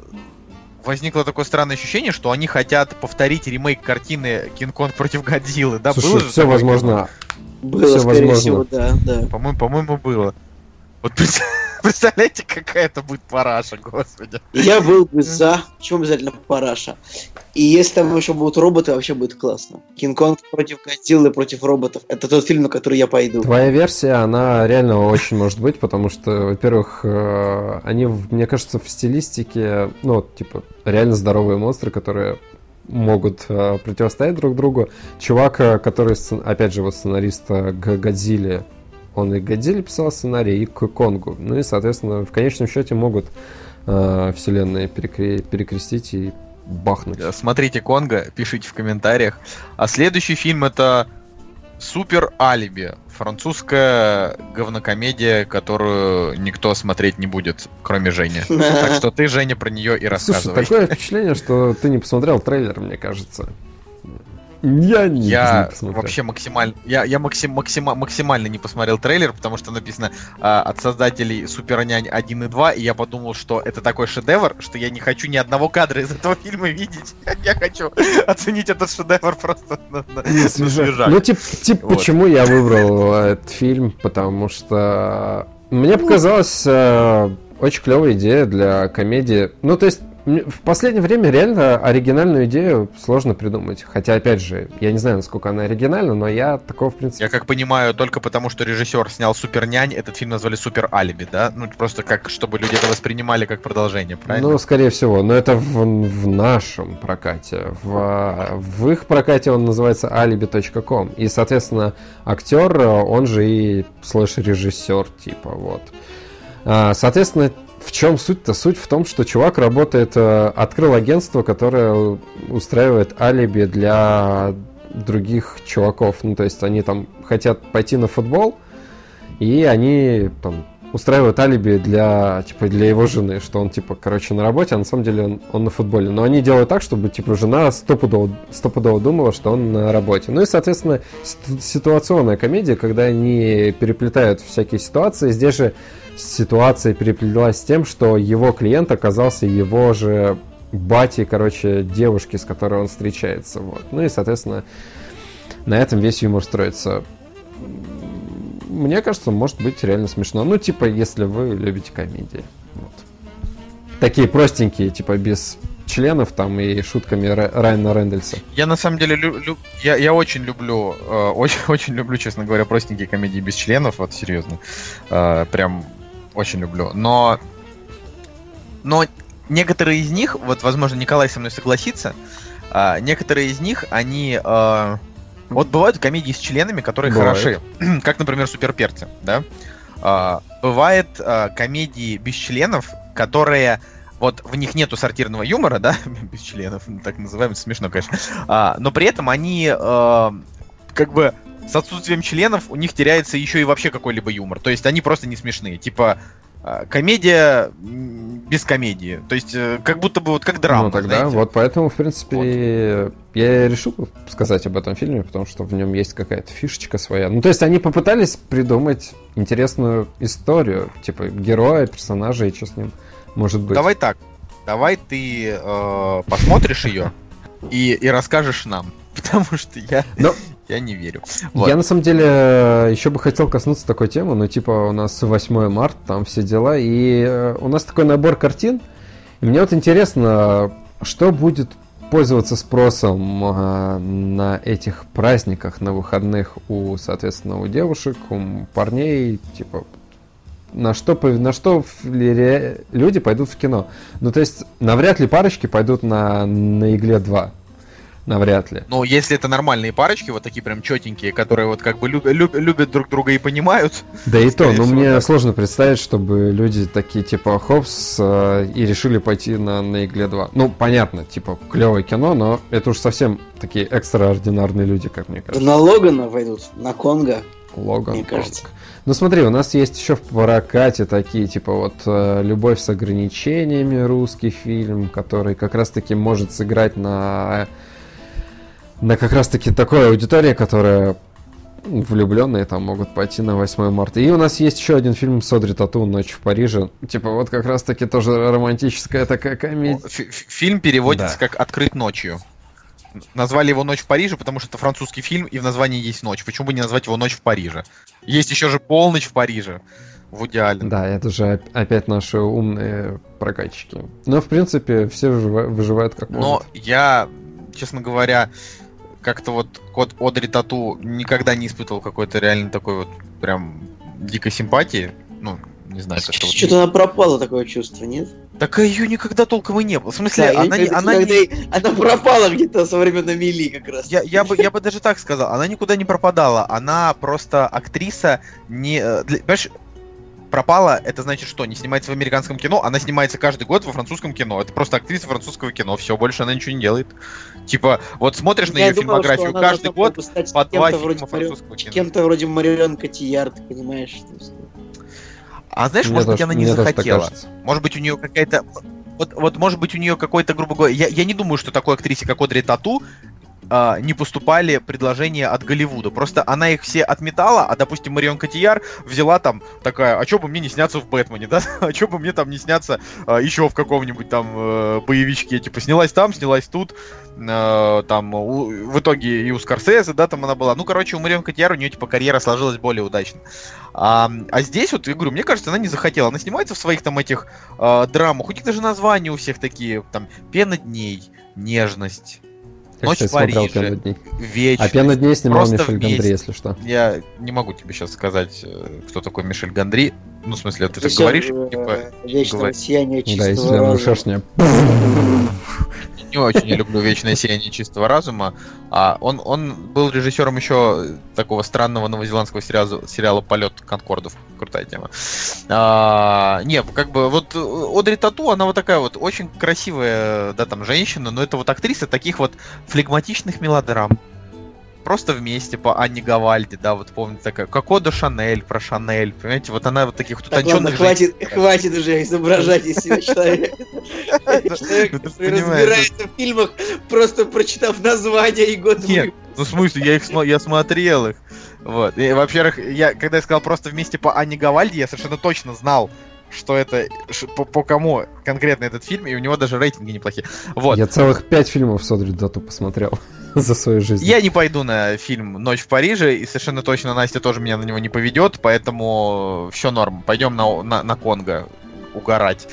возникло такое странное ощущение, что они хотят повторить ремейк картины Кинг-Конг против Годзиллы, да? Слушай, было все возможно. Было, все скорее возможно. всего, да, да. По-моему, по-моему, было. Вот представляете, какая это будет параша, господи. Я был бы за. Почему обязательно параша? И если там еще будут роботы, вообще будет классно. Кинг-Конг против Годзиллы, против роботов. Это тот фильм, на который я пойду. Твоя версия, она реально очень может быть, потому что, во-первых, э, они, мне кажется, в стилистике, ну, типа, реально здоровые монстры, которые могут э, противостоять друг другу. Чувак, э, который, опять же, вот сценарист к Годзилле, он и Годзилле писал сценарий, и к Конгу. Ну и, соответственно, в конечном счете могут э, вселенные перекре- перекрестить и бахнуть. Смотрите Конга, пишите в комментариях. А следующий фильм это Супер Алиби. Французская говнокомедия, которую никто смотреть не будет, кроме Жени. Так что ты, Женя, про нее и рассказывай. Слушай, такое впечатление, что ты не посмотрел трейлер, мне кажется. Я не Я не вообще максимально... Я, я максим, максима, максимально не посмотрел трейлер, потому что написано а, от создателей Супер Нянь 1 и 2, и я подумал, что это такой шедевр, что я не хочу ни одного кадра из этого фильма видеть. Я хочу оценить этот шедевр просто на, на, на свежак. Ну, типа, тип, вот. почему я выбрал этот фильм? Потому что мне ну. показалось э, очень клевая идея для комедии. Ну, то есть в последнее время реально оригинальную идею сложно придумать. Хотя, опять же, я не знаю, насколько она оригинальна, но я такого, в принципе... Я как понимаю, только потому, что режиссер снял Супер Нянь, этот фильм назвали Супер Алиби, да? Ну, просто как, чтобы люди это воспринимали как продолжение, правильно? Ну, скорее всего. Но это в, в нашем прокате. В, в их прокате он называется alibi.com. И, соответственно, актер, он же и слэш-режиссер, типа, вот. А, соответственно, в чем суть-то? Суть в том, что чувак работает, э, открыл агентство, которое устраивает алиби для других чуваков. Ну, то есть они там хотят пойти на футбол, и они там устраивают алиби для, типа, для его жены, что он, типа, короче, на работе, а на самом деле он, он на футболе. Но они делают так, чтобы, типа, жена стопудово, стопудово думала, что он на работе. Ну и, соответственно, ситуационная комедия, когда они переплетают всякие ситуации. Здесь же ситуация переплелась с тем, что его клиент оказался его же батей, короче, девушки, с которой он встречается. Вот. Ну и, соответственно, на этом весь юмор строится. Мне кажется, может быть реально смешно. Ну, типа, если вы любите комедии. Вот. Такие простенькие, типа, без членов там и шутками Райана Рэндальса. Я на самом деле люблю, я, я очень люблю, э, очень, очень люблю, честно говоря, простенькие комедии без членов, вот серьезно. Э, прям очень люблю. Но, но некоторые из них, вот, возможно, Николай со мной согласится, а, некоторые из них, они... А, вот бывают комедии с членами, которые Бывает. хороши. как, например, суперперцы, да? А, бывает а, комедии без членов, которые вот в них нету сортирного юмора, да, без членов, так называемый, смешно, конечно, а, но при этом они а, как бы с отсутствием членов у них теряется еще и вообще какой-либо юмор. То есть они просто не смешные. Типа а, комедия без комедии. То есть э, как будто бы вот как драма. Ну тогда знаете? вот поэтому, в принципе, вот. я решил сказать об этом фильме, потому что в нем есть какая-то фишечка своя. Ну то есть они попытались придумать интересную историю, типа героя, персонажа и что с ним может быть. Давай так. Давай ты э, посмотришь ее и, и расскажешь нам. Потому что я, Но- я не верю. Я на самом деле еще бы хотел коснуться такой темы, ну типа у нас 8 марта, там все дела, и э, у нас такой набор картин, и мне вот интересно, что будет пользоваться спросом э, на этих праздниках, на выходных у, соответственно, у девушек, у парней, типа на что, на что люди пойдут в кино. Ну, то есть, навряд ли парочки пойдут на, на игле 2. Навряд ли. Ну, если это нормальные парочки, вот такие прям четенькие, которые вот как бы люб- люб- любят друг друга и понимают, Да и то, Скорее ну всего, мне так. сложно представить, чтобы люди такие типа хопс э, и решили пойти на, на Игле 2. Ну, понятно, типа клевое кино, но это уж совсем такие экстраординарные люди, как мне кажется. на Логана войдут, на Конга. Логан. мне кажется. Конг. Ну смотри, у нас есть еще в прокате такие, типа вот э, «Любовь с ограничениями» русский фильм, который как раз-таки может сыграть на, на как раз-таки такой аудитории, которая влюбленные там могут пойти на 8 марта. И у нас есть еще один фильм Содри Тату «Ночь в Париже». Типа вот как раз-таки тоже романтическая такая комедия. Фи- фи- Фильм переводится Да. как «Открыт ночью». Назвали его «Ночь в Париже», потому что это французский фильм, и в названии есть «Ночь». Почему бы не назвать его «Ночь в Париже»? Есть еще же «Полночь в Париже». Вуди Аллен. Да, это же оп- опять наши умные прокатчики. Но, в принципе, все выжива- выживают как Но могут. я, честно говоря, как-то вот код Одри Тату никогда не испытывал какой-то реально такой вот прям дикой симпатии. Ну, не знаю, как-то вот- Что-то она пропала, такое чувство, нет? Так ее никогда толком и не было. В смысле, Да, она, не- она не- она пропала где-то со времен Мили как раз. Я, я, бы, я бы даже так сказал, она никуда не пропадала, она просто актриса не... э, понимаешь, пропала, это значит что? Не снимается в американском кино, она снимается каждый год во французском кино. Это просто актриса французского кино, все, больше она ничего не делает. Типа, вот смотришь на Я ее думал, что фильмографию она каждый год по два кем-то фильма вроде Марион- французского кино. Кем-то вроде Марион Котияр, ты понимаешь? А знаешь, Мне может быть, тоже- она не захотела. Может быть, у нее какая-то... Вот, вот, может быть, у нее какой-то, грубо говоря... Я, я не думаю, что такой актрисе, как Одри Тату, а, не поступали предложения от Голливуда. Просто она их все отметала, а, допустим, Марион Котияр взяла там такая, а чё бы мне не сняться в Бэтмене, да? А чё бы мне там не сняться а, еще в каком-нибудь там э, боевичке? Типа, снялась там, снялась тут, э, там, у- в итоге и у Скорсезе, да, там она была. Ну, короче, у Марион Котияр у нее, типа, карьера сложилась более удачно. А, а здесь вот, я говорю, мне кажется, она не захотела. Она снимается в своих там этих э, драмах. У них даже названия у всех такие, там, «Пена дней», «Нежность», Я, Ночь в Париже. «Вечность». А «Пена дней» снимал Просто Мишель вместе. Гондри, если что. Я не могу тебе сейчас сказать, э, кто такой Мишель Гондри. Ну, в смысле, ты так говоришь, э, типа, Да, и чистого разума. шершня. не очень я люблю «Вечное сияние чистого разума». А он, он был режиссером еще такого странного новозеландского сериала, сериала «Полет Конкордов». Крутая тема. А, не, как бы вот Одри Тату, она вот такая вот очень красивая, да, там, женщина, но это вот актриса таких вот флегматичных мелодрам. Просто вместе по Анне Гавальди, да, вот помните такая, Кокодо Шанель про Шанель, понимаете, вот она вот таких вот Так, ладно, утонченных хватит, хватит уже изображать из себя человека. Человек, разбирается в фильмах, просто прочитав название и год Нет, ну в смысле, я их я смотрел их. Вот. И, во-первых, я, когда я сказал просто вместе по Анне Гавальди, я совершенно точно знал, что это, по, по кому конкретно этот фильм, и у него даже рейтинги неплохие. Вот. Я целых пять фильмов Содри Дату посмотрел за свою жизнь. Я не пойду на фильм «Ночь в Париже», и совершенно точно Настя тоже меня на него не поведет, поэтому все норм. Пойдем на, на, на Конго угорать.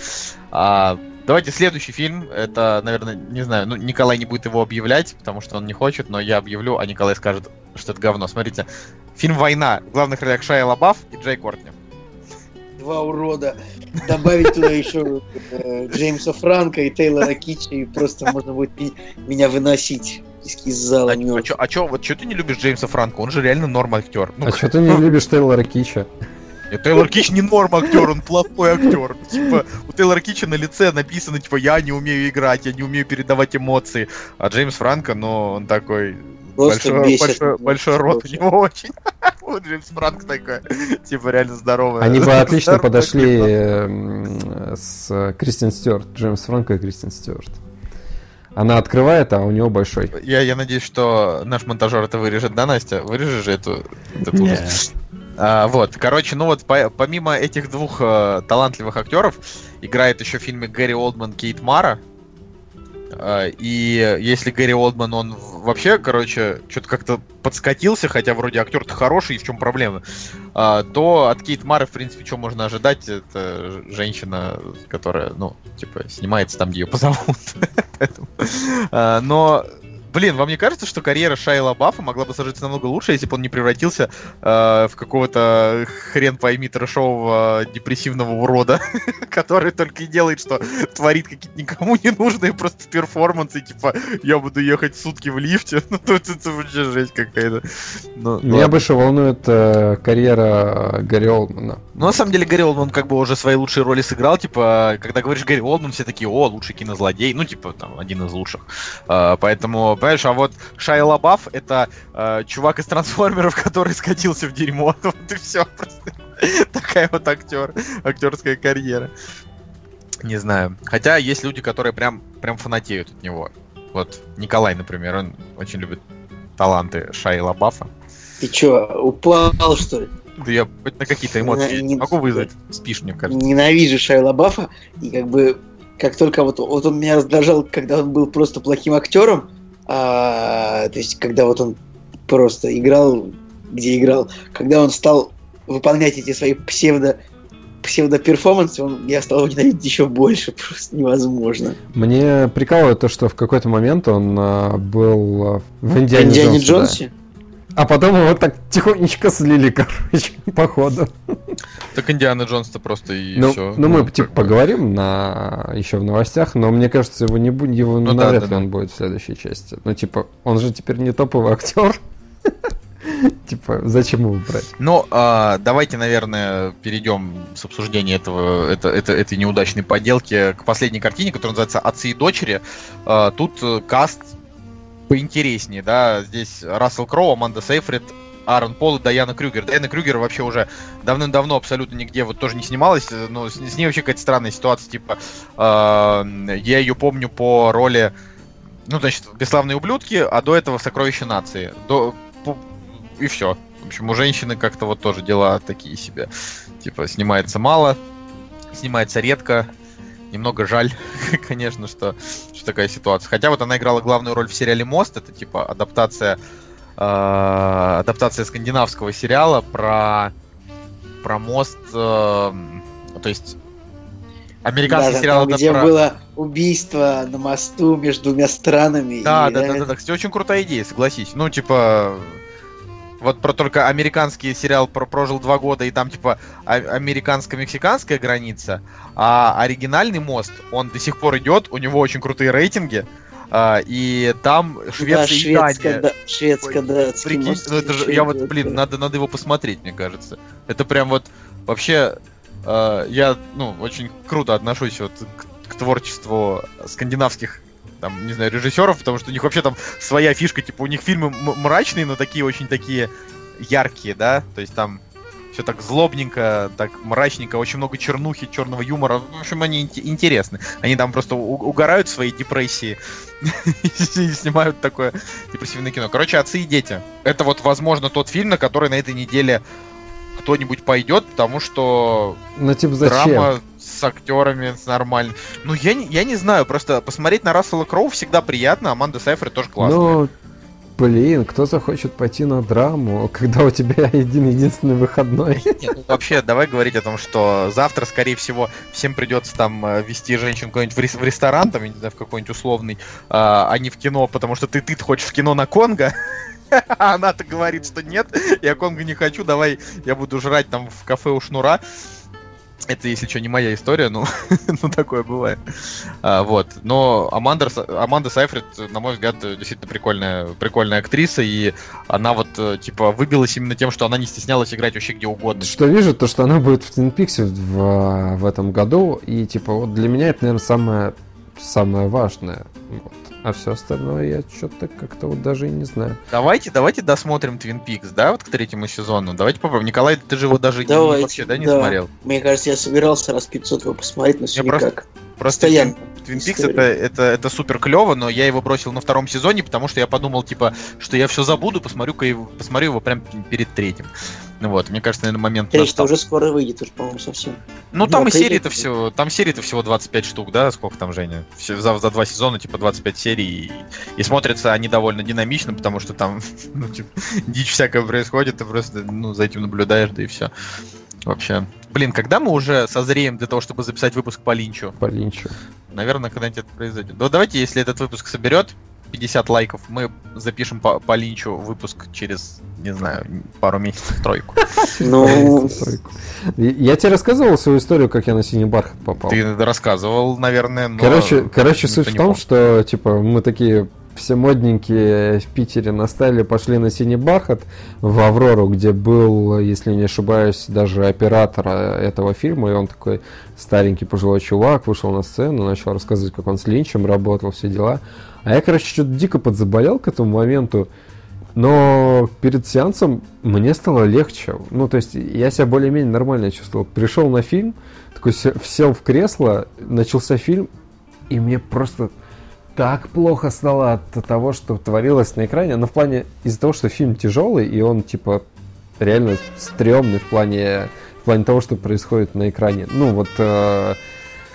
А, давайте следующий фильм. Это, наверное, не знаю, ну, Николай не будет его объявлять, потому что он не хочет, но я объявлю, а Николай скажет, что это говно. Смотрите. Фильм «Война». В главных ролях Шайя Лабаф и Джей Кортни. Два урода. Добавить туда еще э, Джеймса Франка и Тейлора Китча, и просто можно будет меня выносить из, из зала. А, а чё, а чё, вот чё ты не любишь Джеймса Франка? Он же реально норм актер. Ну, А что ты не любишь Тейлора Кича? Нет, Тейлор Кич не норм актер, он плохой актер. Типа, у Тейлора Кича на лице написано, типа, я не умею играть, я не умею передавать эмоции. А Джеймс Франко, ну, он такой... Просто большой, бесит. большой, большой рот у него очень. Вот Джеймс Франк такой, типа, реально здоровый. Они бы отлично подошли эм, с Кристин Стюарт, Джеймс Франко и Кристин Стюарт. Она открывает, а у него большой. Я, я надеюсь, что наш монтажер это вырежет, да, Настя? Вырежешь же эту... эту ужас? А, вот, короче, ну вот по- помимо этих двух э, талантливых актеров играет еще в фильме Гэри Олдман Кейт Мара. А, И если Гэри Олдман, он вообще, короче, что-то как-то подскатился, хотя вроде актер-то хороший, и в чем проблема, а, то от Кейт Мары, в принципе, что можно ожидать? Это женщина, которая, ну, типа, снимается там, где ее позовут. А, Но Блин, вам не кажется, что карьера Шайла Баффа могла бы сложиться намного лучше, если бы он не превратился э, в какого-то хрен пойми трэшового депрессивного урода, который только и делает, что творит какие-то никому не нужные просто перформансы, типа я буду ехать сутки в лифте. Ну, тут это вообще жесть какая-то. Ну, Меня ладно. больше волнует э, карьера Гарри Олдмана. Ну, на самом деле, Гарри Олдман как бы уже свои лучшие роли сыграл. Типа, когда говоришь Гарри Олдман, все такие, о, лучший кинозлодей. Ну, типа, там, один из лучших. А, поэтому, понимаешь, а вот Шайа Лабаф это а, чувак из трансформеров, который скатился в дерьмо. Вот и все. Просто такая вот актер, актерская карьера. Не знаю. Хотя есть люди, которые прям, прям фанатеют от него. Вот Николай, например, он очень любит таланты Шайи Лабафа. Ты чё, упал, что ли? Да я хоть на какие-то эмоции Не- могу вызвать. Спишь, мне кажется. Ненавижу Шайла Баффа, и как бы как только вот, вот он меня раздражал, когда он был просто плохим актером, а, то есть когда вот он просто играл, где играл, когда он стал выполнять эти свои псевдо псевдо-перформансы, он, я стал его ненавидеть еще больше, просто невозможно. Мне прикалывает то, что в какой-то момент он а, был а, в В Индиане, Индиане Джонсе, да. А потом его так тихонечко слили, короче, походу. Так Индиана Джонс-то просто и Ну, все. ну, мы типа поговорим на еще в новостях, но мне кажется, его не будет, его Ну да, навряд да, ли да. он будет в следующей части. Ну, типа, он же теперь не топовый актер. Типа, зачем его брать? Ну, а, давайте, наверное, перейдем с обсуждения этого, это, это- этой неудачной поделки к последней картине, которая называется «Отцы и дочери». А, тут э, каст поинтереснее, да, здесь Рассел Кроу, Аманда Сейфрид, Аарон Пол и Дайана Крюгер. Дайана Крюгер вообще уже давным-давно абсолютно нигде вот тоже не снималась, э, но с, с ней вообще какая-то странная ситуация, типа, а, я ее помню по роли, ну, значит, «Бесславные ублюдки», а до этого «Сокровища нации». До, по- и все. В общем, у женщины как-то вот тоже дела такие себе. Типа, снимается мало, снимается редко. Немного жаль, конечно, что, что такая ситуация. Хотя вот она играла главную роль в сериале Мост. Это типа адаптация, э, адаптация скандинавского сериала про, про мост. э, то есть американский Да, сериал там, где про... было убийство на мосту между двумя странами. Да, и да, да, реально- да, да. Кстати, очень крутая идея, согласись. Ну, типа, вот про только американский сериал про прожил два года, и там, типа, а- американско-мексиканская граница, а оригинальный мост, он до сих пор идет, у него очень крутые рейтинги, а, и там Швеция да, и шведско, Дания. да, шведско-датский Прикинь, мост ну это же, я вот, блин, да. надо, надо его посмотреть, мне кажется. Это прям вот, вообще, э, я, ну, очень круто отношусь вот к, к творчеству скандинавских, там, не знаю, режиссеров, потому что у них вообще там своя фишка, типа, у них фильмы мрачные, но такие очень такие яркие, да, то есть там все так злобненько, так мрачненько, очень много чернухи, черного юмора. В общем, они инте- интересны. Они там просто у- угорают в своей депрессии и снимают такое депрессивное кино. Короче, отцы и дети. Это вот, возможно, тот фильм, на который на этой неделе кто-нибудь пойдет, потому что Ну, типа, зачем? драма с актерами с нормально. Ну, я не, я не знаю, просто посмотреть на Рассела Кроу всегда приятно, Аманда Сайфред тоже классная. Ну, блин, кто захочет пойти на драму, когда у тебя один единственный выходной? Нет, ну, вообще, давай говорить о том, что завтра, скорее всего, всем придется там э, вести женщин куда-нибудь в, рес- в ресторан, там, я не знаю, в какой-нибудь условный, а, а не в кино, потому что ты, ты хочешь в кино на Конго, а она-то говорит, что нет, я Конго не хочу, давай я буду жрать там в кафе у Шнура. Это, если что, не моя история, ну, ну такое бывает. А, вот. Но Аманда, Аманда Сайфред, на мой взгляд, действительно прикольная, прикольная актриса, и она вот, типа, выбилась именно тем, что она не стеснялась играть вообще где угодно. Что вижу, то что она будет в Twin Peaks в, в этом году, и типа вот для меня это, наверное, самое, самое важное. Вот. А все остальное я что-то как-то вот даже и не знаю. Давайте, давайте досмотрим Twin Peaks, да, вот к третьему сезону. Давайте попробуем. Николай, ты же его даже не- Давайте, вообще, да, не да. смотрел? Мне кажется, я собирался раз 500 его посмотреть, но все Я просто- никак. Просто Постоянно. Twin, Peaks это, это, это супер клево, но я его бросил на втором сезоне, потому что я подумал, типа, что я все забуду, посмотрю-ка его, посмотрю его прям перед третьим. Ну вот, мне кажется, наверное, момент Третий уже скоро выйдет, уже, по-моему, совсем. Ну, там и серии-то всего, там серии-то всего 25 штук, да? Сколько там, Женя? Все, за, за два сезона, типа, 25 серий. И, и смотрятся они довольно динамично, потому что там, ну, типа, дичь всякая происходит, ты просто, ну, за этим наблюдаешь, да и все. Вообще. Блин, когда мы уже созреем для того, чтобы записать выпуск по Линчу? По Линчу. Наверное, когда-нибудь это произойдет. Ну, давайте, если этот выпуск соберет 50 лайков, мы запишем по, по Линчу выпуск через, не знаю, пару месяцев, тройку. Ну, я тебе рассказывал свою историю, как я на синий бархат попал. Ты рассказывал, наверное, но... Короче, короче суть в том, что, типа, мы такие все модненькие в Питере настали, пошли на синий бархат в Аврору, где был, если не ошибаюсь, даже оператор этого фильма, и он такой старенький пожилой чувак, вышел на сцену, начал рассказывать, как он с Линчем работал, все дела. А я, короче, что-то дико подзаболел к этому моменту, но перед сеансом мне стало легче. Ну, то есть я себя более-менее нормально чувствовал. Пришел на фильм, такой сел в кресло, начался фильм, и мне просто так плохо стало от того, что творилось на экране. Но в плане из-за того, что фильм тяжелый, и он типа реально стрёмный в плане, в плане того, что происходит на экране. Ну вот, э,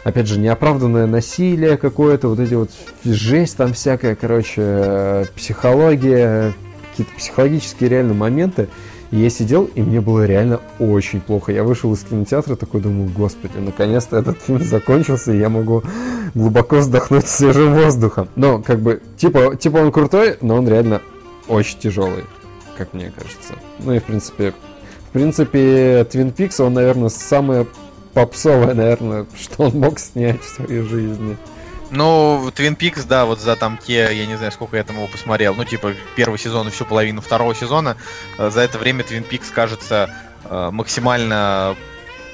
опять же, неоправданное насилие какое-то, вот эти вот жесть там всякая, короче, э, психология, какие-то психологические реально моменты. И я сидел, и мне было реально очень плохо. Я вышел из кинотеатра, такой думаю, господи, наконец-то этот фильм закончился, и я могу глубоко вздохнуть свежим воздухом. Но, как бы, типа, типа он крутой, но он реально очень тяжелый, как мне кажется. Ну и, в принципе, в принципе, Twin Peaks, он, наверное, самое попсовое, наверное, что он мог снять в своей жизни. Ну, Twin Peaks, да, вот за там те, я не знаю, сколько я там его посмотрел, ну, типа, первый сезон и всю половину второго сезона, э, за это время Twin Peaks кажется э, максимально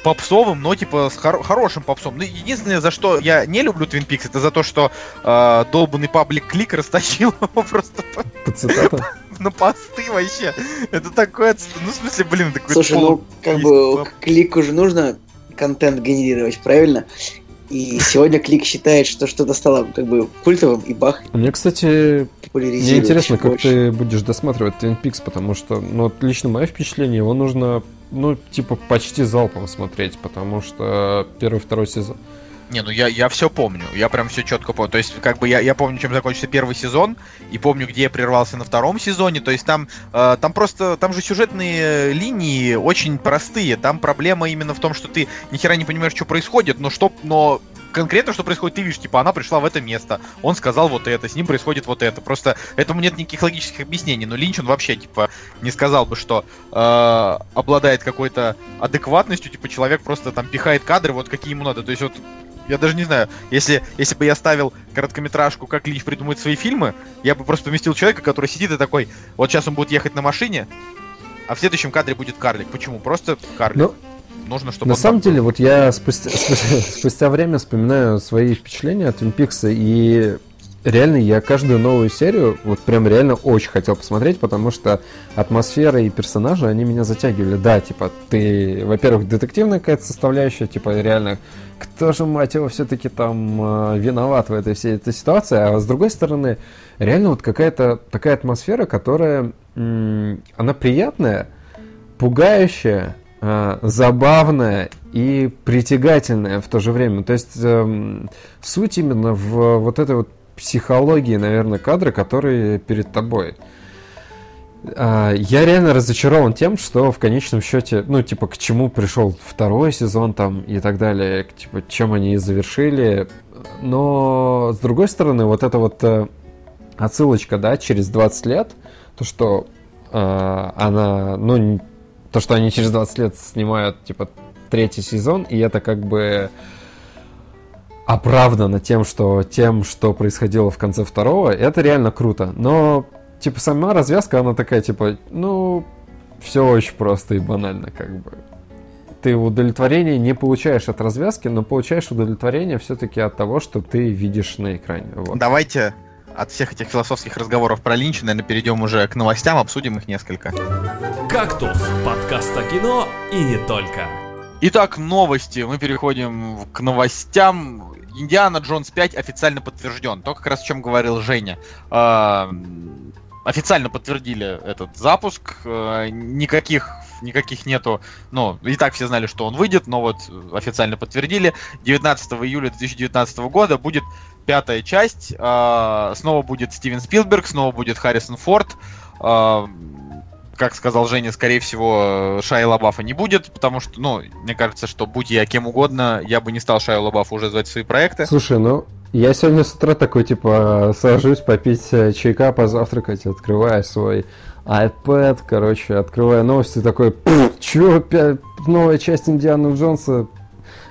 попсовым, но типа с хор- хорошим попсом. Ну, единственное, за что я не люблю Twin Peaks, это за то, что э, долбанный паблик Клик растащил его просто по цитатам. на посты вообще. Это такое, ну, в смысле, блин, такой Слушай, ну, как бы, Клику же нужно контент генерировать, правильно? И сегодня Клик считает, что что-то стало как бы культовым, и бах. Мне, кстати, мне интересно, как больше. ты будешь досматривать Twin Peaks, потому что, ну, лично мое впечатление, его нужно, ну, типа, почти залпом смотреть, потому что первый, второй сезон, не, ну я, я все помню, я прям все четко помню. То есть, как бы я, я помню, чем закончился первый сезон, и помню, где я прервался на втором сезоне. То есть там, э, там просто, там же сюжетные линии очень простые. Там проблема именно в том, что ты ни хера не понимаешь, что происходит, но что, но конкретно, что происходит, ты видишь, типа, она пришла в это место, он сказал вот это, с ним происходит вот это. Просто этому нет никаких логических объяснений, но Линч, он вообще, типа, не сказал бы, что э, обладает какой-то адекватностью, типа, человек просто там пихает кадры, вот какие ему надо. То есть вот я даже не знаю, если, если бы я ставил короткометражку, как Линч придумывает свои фильмы, я бы просто поместил человека, который сидит и такой, вот сейчас он будет ехать на машине, а в следующем кадре будет карлик. Почему? Просто карлик. Ну, Нужно, чтобы на самом деле, был. вот я спустя, спустя, спустя время вспоминаю свои впечатления от Twin Peaks, и реально я каждую новую серию вот прям реально очень хотел посмотреть, потому что атмосфера и персонажи, они меня затягивали. Да, типа, ты, во-первых, детективная какая-то составляющая, типа, реально, кто же, мать его, все-таки там э, виноват в этой всей этой ситуации, а с другой стороны, реально вот какая-то такая атмосфера, которая, она приятная, пугающая, э, забавная и притягательная в то же время. То есть э, суть именно в вот этой вот психологии, наверное, кадра, которые перед тобой. А, я реально разочарован тем, что в конечном счете, ну, типа, к чему пришел второй сезон там и так далее, типа, чем они завершили. Но, с другой стороны, вот эта вот э, отсылочка, да, через 20 лет, то, что э, она, ну, то, что они через 20 лет снимают, типа, третий сезон, и это как бы оправдано тем, что тем, что происходило в конце второго, это реально круто. Но, типа, сама развязка, она такая, типа, ну, все очень просто и банально, как бы. Ты удовлетворение не получаешь от развязки, но получаешь удовлетворение все-таки от того, что ты видишь на экране. Вот. Давайте от всех этих философских разговоров про Линча, наверное, перейдем уже к новостям, обсудим их несколько. «Кактус» — подкаст о кино и не только. Итак, новости. Мы переходим к новостям Индиана Джонс 5 официально подтвержден. То, как раз о чем говорил Женя. А, официально подтвердили этот запуск. А, никаких никаких нету. Ну, и так все знали, что он выйдет, но вот официально подтвердили. 19 июля 2019 года будет пятая часть. А, снова будет Стивен Спилберг, снова будет Харрисон Форд. А, как сказал Женя, скорее всего, Шайя Лабафа не будет, потому что, ну, мне кажется, что будь я кем угодно, я бы не стал Шайя Лабафа уже звать в свои проекты. Слушай, ну, я сегодня с утра такой, типа, сажусь попить э, чайка, позавтракать, открываю свой iPad, короче, открываю новости, такой, чё, новая часть Индианы Джонса,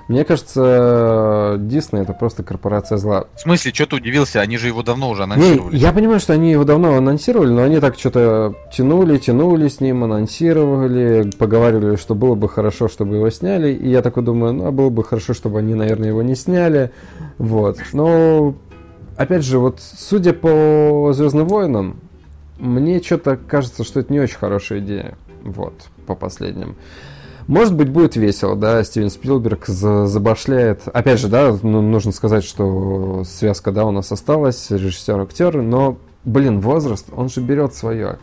мне кажется, Дисней это просто корпорация зла. В смысле, что ты удивился? Они же его давно уже анонсировали. Не, я понимаю, что они его давно анонсировали, но они так что-то тянули, тянули с ним, анонсировали, поговаривали, что было бы хорошо, чтобы его сняли. И я такой думаю, ну, а было бы хорошо, чтобы они, наверное, его не сняли. Вот. Но, опять же, вот судя по Звездным войнам, мне что-то кажется, что это не очень хорошая идея. Вот, по последним. Может быть, будет весело, да, Стивен Спилберг забашляет. Опять же, да, ну, нужно сказать, что связка, да, у нас осталась, режиссер-актер, но, блин, возраст, он же берет свое.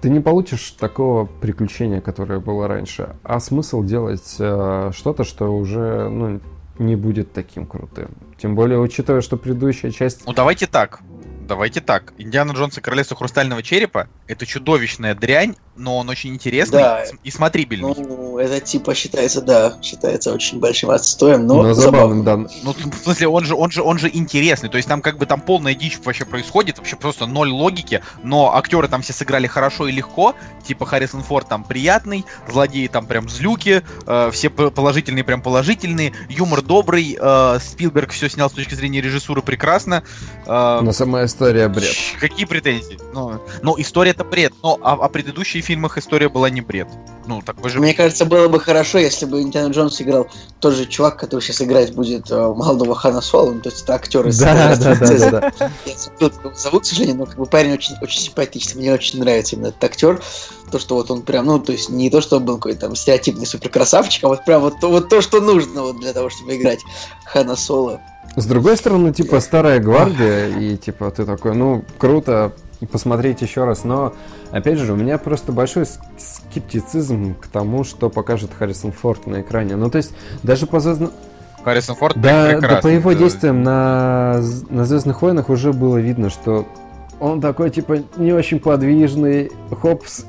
Ты не получишь такого приключения, которое было раньше. А смысл делать э, что-то, что уже, ну, не будет таким крутым. Тем более, учитывая, что предыдущая часть... Ну, давайте так. Давайте так. Индиана Джонс и Королевство Хрустального Черепа — это чудовищная дрянь, но он очень интересный да. и смотрибельный. Ну, это типа считается, да, считается очень большим отстоем, но, но забавным, да. Ну, в смысле, он же, он же, он же интересный. То есть там как бы там полная дичь вообще происходит, вообще просто ноль логики, но актеры там все сыграли хорошо и легко. Типа Харрисон Форд там приятный, злодеи там прям злюки, э, все положительные прям положительные, юмор добрый, э, Спилберг все снял с точки зрения режиссуры прекрасно. Э, но сама история бред. Какие претензии? Ну, ну история это бред, но а, а предыдущие фильмах история была не бред. Ну, такой же... Мне кажется, было бы хорошо, если бы Индиана Джонс играл тот же чувак, который сейчас играть будет э, молодого Хана Соло, ну, то есть это актеры да, да, да, да, да. Я забыл, как его зовут, к сожалению, но как бы парень очень, очень симпатичный, мне очень нравится именно этот актер. То, что вот он прям, ну, то есть не то, что он был какой-то там стереотипный суперкрасавчик, а вот прям вот, вот то, что нужно вот для того, чтобы играть Хана Соло. С другой стороны, типа, старая гвардия, и типа ты такой, ну, круто, посмотреть еще раз, но опять же, у меня просто большой скептицизм к тому, что покажет Харрисон Форд на экране. Ну, то есть, даже по звездным... Харрисон Форд да, да, по его действиям на, на Звездных войнах уже было видно, что он такой, типа, не очень подвижный, хопс,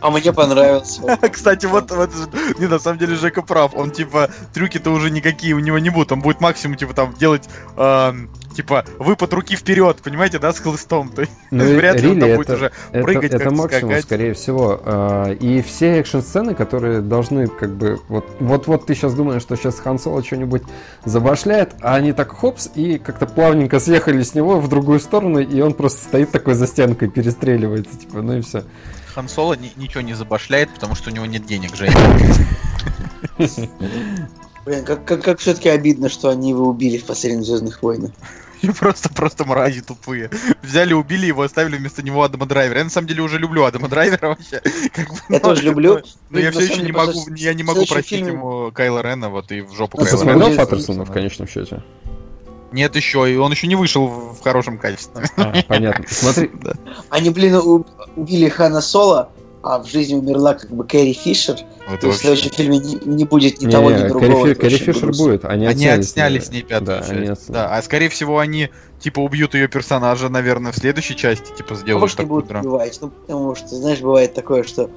а мне понравился. Кстати, вот, вот, не, на самом деле Жека прав. Он, типа, трюки-то уже никакие у него не будут. Он будет максимум, типа, там, делать, э, типа, выпад руки вперед, понимаете, да, с хлыстом. То есть, ну, вряд ли он там будет уже прыгать, Это, это максимум, скакать. скорее всего. Э, и все экшн-сцены, которые должны, как бы, вот, вот, вот ты сейчас думаешь, что сейчас Хан Соло что-нибудь забашляет, а они так хопс, и как-то плавненько съехали с него в другую сторону, и он просто стоит такой за стенкой, перестреливается, типа, ну и все. Хан Соло ни- ничего не забашляет, потому что у него нет денег, Женя. Блин, как, как, как все-таки обидно, что они его убили в последних Звездных войнах. Просто, просто мрази тупые. Взяли, убили его, оставили вместо него Адама Драйвера. Я на самом деле уже люблю Адама Драйвера вообще. Как бы, я тоже люблю. Но ну, я все еще не могу, я не могу простить ему Кайла Рена вот и в жопу Кайла Рена. Паттерсона в конечном счете? Нет еще, и он еще не вышел в хорошем качестве. А, понятно. Смотри. Да. Они, блин, убили Хана Соло, а в жизни умерла как бы Кэрри Фишер. Вот то есть в следующем фильме не, не будет ни не, того, ни другого. Кэрри, Кэрри Фишер грустно. будет. Они, они отсняли с ней пятую да, часть. да, а скорее всего они типа убьют ее персонажа, наверное, в следующей части, типа сделают а может, такую убивать, ну потому что, знаешь, бывает такое, что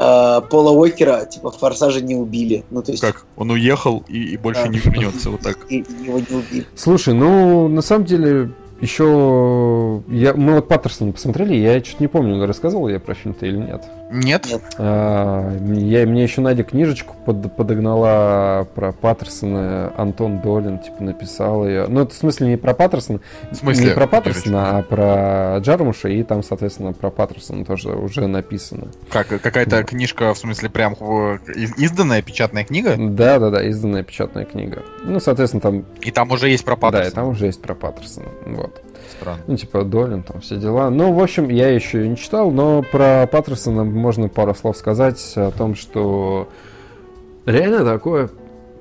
э, Пола Уокера, типа, в Форсаже не убили. Ну, то есть... Как? Он уехал и, и больше да. не вернется, вот так. И, его не убили. Слушай, ну, на самом деле, еще я, мы вот Паттерсон посмотрели, я что-то не помню, рассказывал я про фильм-то или нет. Нет. А, я, мне еще Надя книжечку под, подогнала про Паттерсона, Антон Долин, типа, написал ее. Ну, это в смысле не про Паттерсона, в смысле? не про Паттерсона, а про Джармуша, и там, соответственно, про Паттерсона тоже уже написано. Как, какая-то да. книжка, в смысле, прям изданная печатная книга? Да, да, да, изданная печатная книга. Ну, соответственно, там... И там уже есть про Паттерсона. Да, и там уже есть про Паттерсона, вот. Странно. Ну, типа, Долин, там все дела. Ну, в общем, я еще не читал, но про Паттерсона можно пару слов сказать о том, что реально такое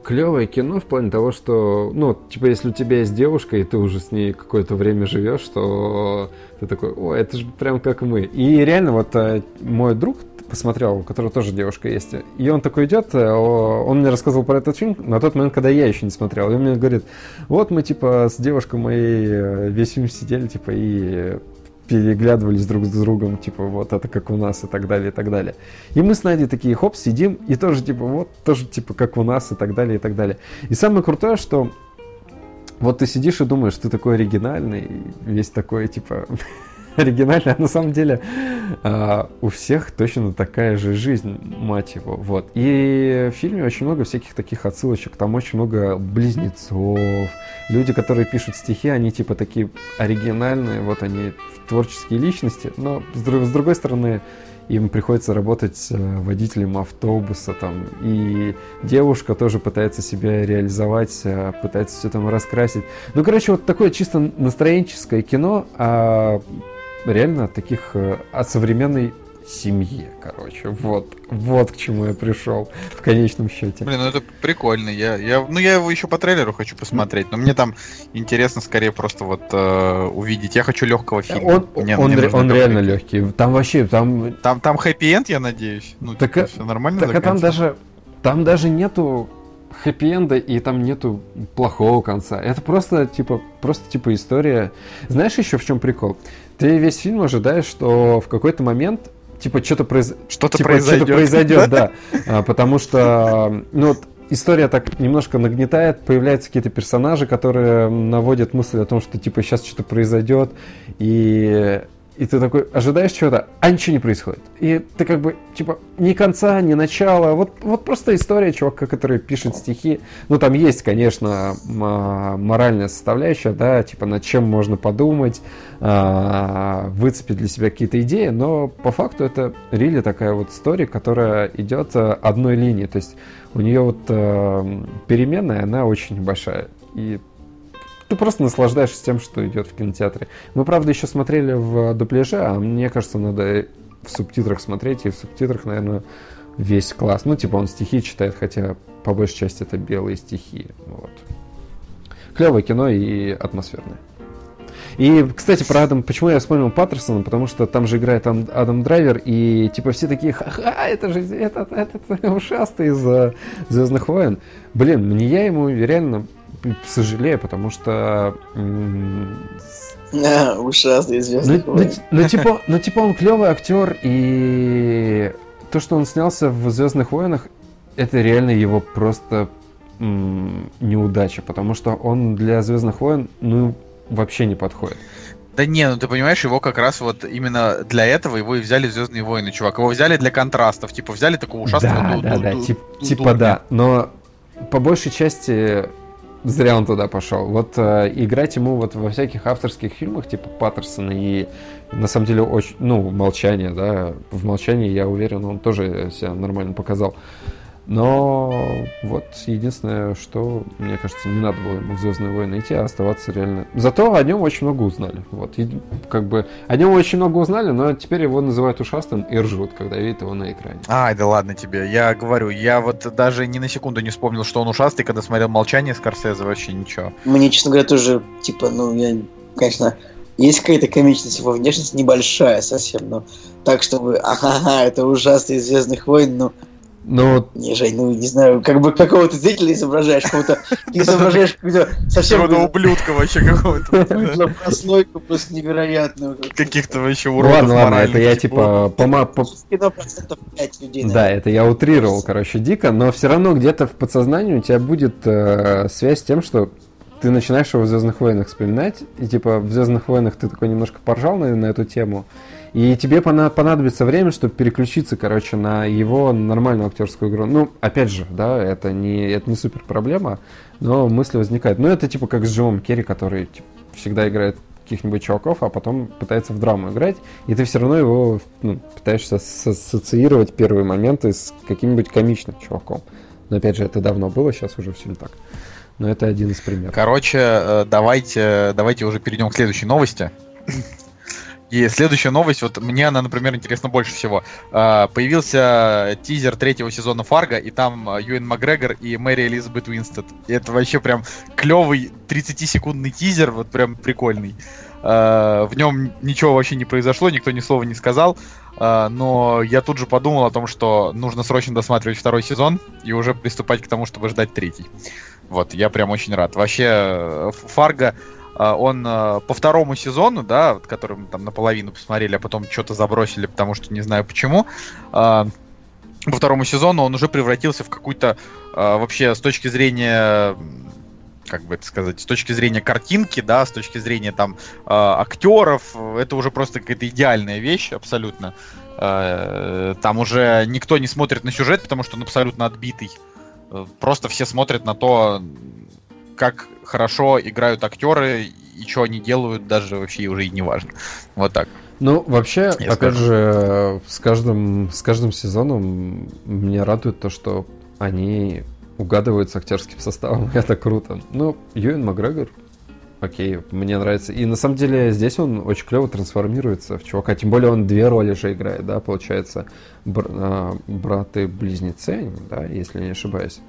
клевое кино в плане того, что, ну, типа, если у тебя есть девушка, и ты уже с ней какое-то время живешь, то ты такой, о, это же прям как мы. И реально, вот э, мой друг посмотрел, у которого тоже девушка есть, и он такой идет, э, он мне рассказывал про этот фильм на тот момент, когда я еще не смотрел, и он мне говорит, вот мы, типа, с девушкой моей э, весь фильм сидели, типа, и переглядывались друг с другом, типа, вот это как у нас и так далее, и так далее. И мы с Надей такие, хоп, сидим, и тоже, типа, вот, тоже, типа, как у нас и так далее, и так далее. И самое крутое, что вот ты сидишь и думаешь, ты такой оригинальный, весь такой, типа, оригинальный, а на самом деле а, у всех точно такая же жизнь, мать его, вот. И в фильме очень много всяких таких отсылочек, там очень много близнецов, люди, которые пишут стихи, они типа такие оригинальные, вот они творческие личности, но с, друг, с другой стороны, им приходится работать э, водителем автобуса, там, и девушка тоже пытается себя реализовать, э, пытается все там раскрасить. Ну, короче, вот такое чисто настроенческое кино, а реально таких э, о современной семье, короче. Вот, вот к чему я пришел в конечном счете. Блин, ну это прикольно. Я, я, ну я его еще по трейлеру хочу посмотреть, но мне там интересно скорее просто вот э, увидеть. Я хочу легкого фильма. Он, мне, он, мне он реально легкий. Там вообще там. Там там хэппи-энд, я надеюсь. Ну так, типа, все нормально. Так а там даже там даже нету хэппи-энда и там нету плохого конца. Это просто типа просто типа история. Знаешь еще в чем прикол? Ты весь фильм ожидаешь, что в какой-то момент типа что-то произ... что-то типа, произойдет, что произойдет, да, а, потому что ну история так немножко нагнетает, появляются какие-то персонажи, которые наводят мысль о том, что типа сейчас что-то произойдет, и и ты такой ожидаешь чего-то, а ничего не происходит. И ты как бы, типа, ни конца, ни начала. Вот, вот просто история чувака, который пишет стихи. Ну, там есть, конечно, моральная составляющая, да, типа, над чем можно подумать, а, выцепить для себя какие-то идеи, но по факту это рили такая вот история, которая идет э, одной линии. То есть у нее вот э, переменная, она очень большая. И ты просто наслаждаешься тем, что идет в кинотеатре. Мы, правда, еще смотрели в дубляже, а мне кажется, надо в субтитрах смотреть, и в субтитрах, наверное, весь класс. Ну, типа он стихи читает, хотя по большей части это белые стихи. Вот. Клевое кино и атмосферное. И, кстати, про Адам, почему я вспомнил Паттерсона, потому что там же играет Адам Драйвер, и типа все такие, ха-ха, это же этот, этот ушастый из uh, Звездных войн. Блин, мне я ему реально сожалею, потому что... Ужасный известный. Ну, ну, ну, типа, ну, типа он клевый актер, и то, что он снялся в Звездных войнах, это реально его просто неудача, потому что он для Звездных войн, ну, вообще не подходит. Да не, ну ты понимаешь, его как раз вот именно для этого его и взяли в Звездные войны, чувак. Его взяли для контрастов, типа взяли такого ужасного. Да, да, да, тип, типа да. Но по большей части зря он туда пошел. Вот э, играть ему вот во всяких авторских фильмах типа Паттерсона и на самом деле очень, ну, молчание, да, в молчании, я уверен, он тоже себя нормально показал. Но вот единственное, что, мне кажется, не надо было ему в Звездные войны идти, а оставаться реально. Зато о нем очень много узнали. Вот, и, как бы о нем очень много узнали, но теперь его называют ушастым и ржут, когда видят его на экране. Ай, да ладно тебе. Я говорю, я вот даже ни на секунду не вспомнил, что он ушастый, когда смотрел молчание Скорсезе, вообще ничего. Мне, честно говоря, тоже, типа, ну, я, конечно, есть какая-то комичность его внешность, небольшая совсем, но так, чтобы, ага, это ужасный из Звездных войн, но ну, не, Жень, ну не знаю, как бы какого-то зрителя изображаешь, какого-то изображаешь какого-то совсем какого-то ублюдка вообще какого-то. Прослойку просто невероятную. Каких-то вообще уродов Ладно, ладно, это я типа пома... Кино процентов 5 людей. Да, это я утрировал, короче, дико, но все равно где-то в подсознании у тебя будет э, связь с тем, что ты начинаешь его в Звездных войнах вспоминать, и типа в Звездных войнах ты такой немножко поржал на, на эту тему, и тебе понадобится время, чтобы переключиться, короче, на его нормальную актерскую игру. Ну, опять же, да, это не, это не супер проблема, но мысли возникают. Ну, это типа как с Джимом Керри, который типа, всегда играет каких-нибудь чуваков, а потом пытается в драму играть, и ты все равно его ну, пытаешься ассоциировать первые моменты с каким-нибудь комичным чуваком. Но опять же, это давно было, сейчас уже все не так. Но это один из примеров. Короче, э, давайте, давайте уже перейдем к следующей новости. И следующая новость, вот мне она, например, интересна больше всего. А, появился тизер третьего сезона Фарго, и там а, Юэн Макгрегор и Мэри Элизабет Уинстед. И это вообще прям клевый 30-секундный тизер, вот прям прикольный. А, в нем ничего вообще не произошло, никто ни слова не сказал. Но я тут же подумал о том, что нужно срочно досматривать второй сезон и уже приступать к тому, чтобы ждать третий. Вот, я прям очень рад. Вообще, э, Фарго а, он а, по второму сезону, да, который мы там наполовину посмотрели, а потом что-то забросили, потому что не знаю почему. А, по второму сезону он уже превратился в какую-то вообще с точки зрения как бы это сказать, с точки зрения картинки, да, с точки зрения там актеров, это уже просто какая-то идеальная вещь абсолютно. Там уже никто не смотрит на сюжет, потому что он абсолютно отбитый. Просто все смотрят на то, как хорошо играют актеры и что они делают, даже вообще уже и не важно. Вот так. Ну, вообще, Я опять скажу. же, с каждым, с каждым сезоном меня радует то, что они угадывают с актерским составом. Это круто. Ну, Юэн Макгрегор окей, мне нравится. И на самом деле здесь он очень клево трансформируется в чувака. Тем более он две роли же играет, да, получается, бр- а, браты-близнецы, да, если не ошибаюсь.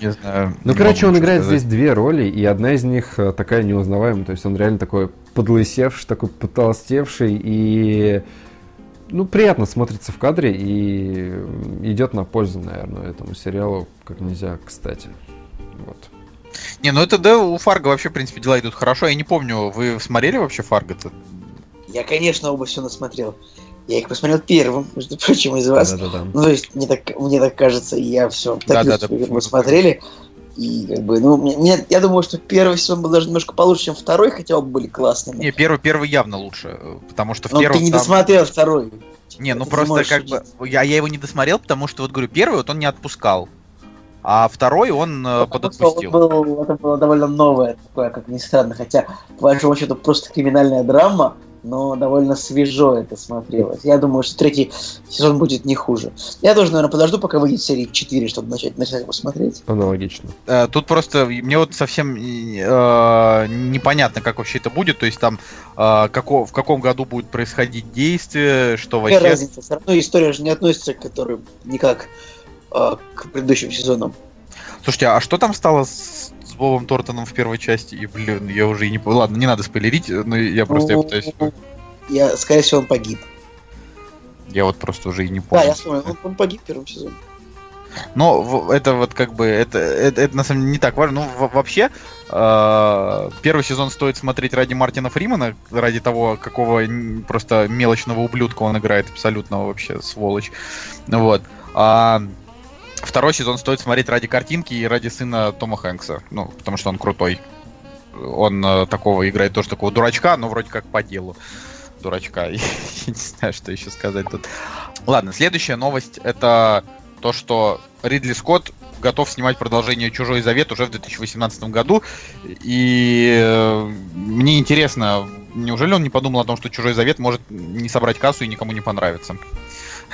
Не знаю. Ну, не короче, он играет сказать. здесь две роли, и одна из них э, такая неузнаваемая. То есть он реально такой подлысевший, такой потолстевший, и ну, приятно смотрится в кадре и идет на пользу, наверное, этому сериалу, как нельзя, кстати. Вот. Не, ну это да, у Фарго вообще, в принципе, дела идут хорошо. Я не помню, вы смотрели вообще Фарго-то? Я, конечно, оба все насмотрел. Я их посмотрел первым, между прочим, из вас. Да, да, да. Ну, то есть, мне так, мне так кажется, я все так да, да, да, мы смотрели. И как бы, ну, мне, я думаю, что первый сезон был даже немножко получше, чем второй, хотя оба были классными. Не, первый, первый явно лучше, потому что в Но первом... ты не там... досмотрел второй. Не, ну просто как бы... Я, я его не досмотрел, потому что, вот говорю, первый вот он не отпускал а второй он э, подотпустил. Это, был, это было довольно новое, такое, как ни странно, хотя, по большому счету, просто криминальная драма, но довольно свежо это смотрелось. Я думаю, что третий сезон будет не хуже. Я тоже, наверное, подожду, пока выйдет серии 4, чтобы начать, начать его смотреть. Аналогично. Э, тут просто мне вот совсем э, непонятно, как вообще это будет. То есть там э, како, в каком году будет происходить действие, что вообще... Какая разница? Все равно история же не относится к которой никак э, к предыдущим сезонам. Слушайте, а что там стало с Бобом Тортоном в первой части? И, блин, я уже и не... Ладно, не надо спойлерить, но я просто ну, я пытаюсь... Я, скорее всего, он погиб. Я вот просто уже и не помню. Да, я вспомнил, он, он погиб в первом сезоне. Но это вот как бы это, это, это на самом деле не так важно. Ну, вообще, э, первый сезон стоит смотреть ради Мартина Фримана, ради того, какого просто мелочного ублюдка он играет, абсолютного вообще сволочь. Вот. А второй сезон стоит смотреть ради картинки и ради сына Тома Хэнкса. Ну, потому что он крутой. Он э, такого играет тоже такого дурачка, но вроде как по делу дурачка. Я не знаю, что еще сказать тут. Ладно, следующая новость это то, что Ридли Скотт готов снимать продолжение «Чужой завет» уже в 2018 году. И э, мне интересно, неужели он не подумал о том, что «Чужой завет» может не собрать кассу и никому не понравиться?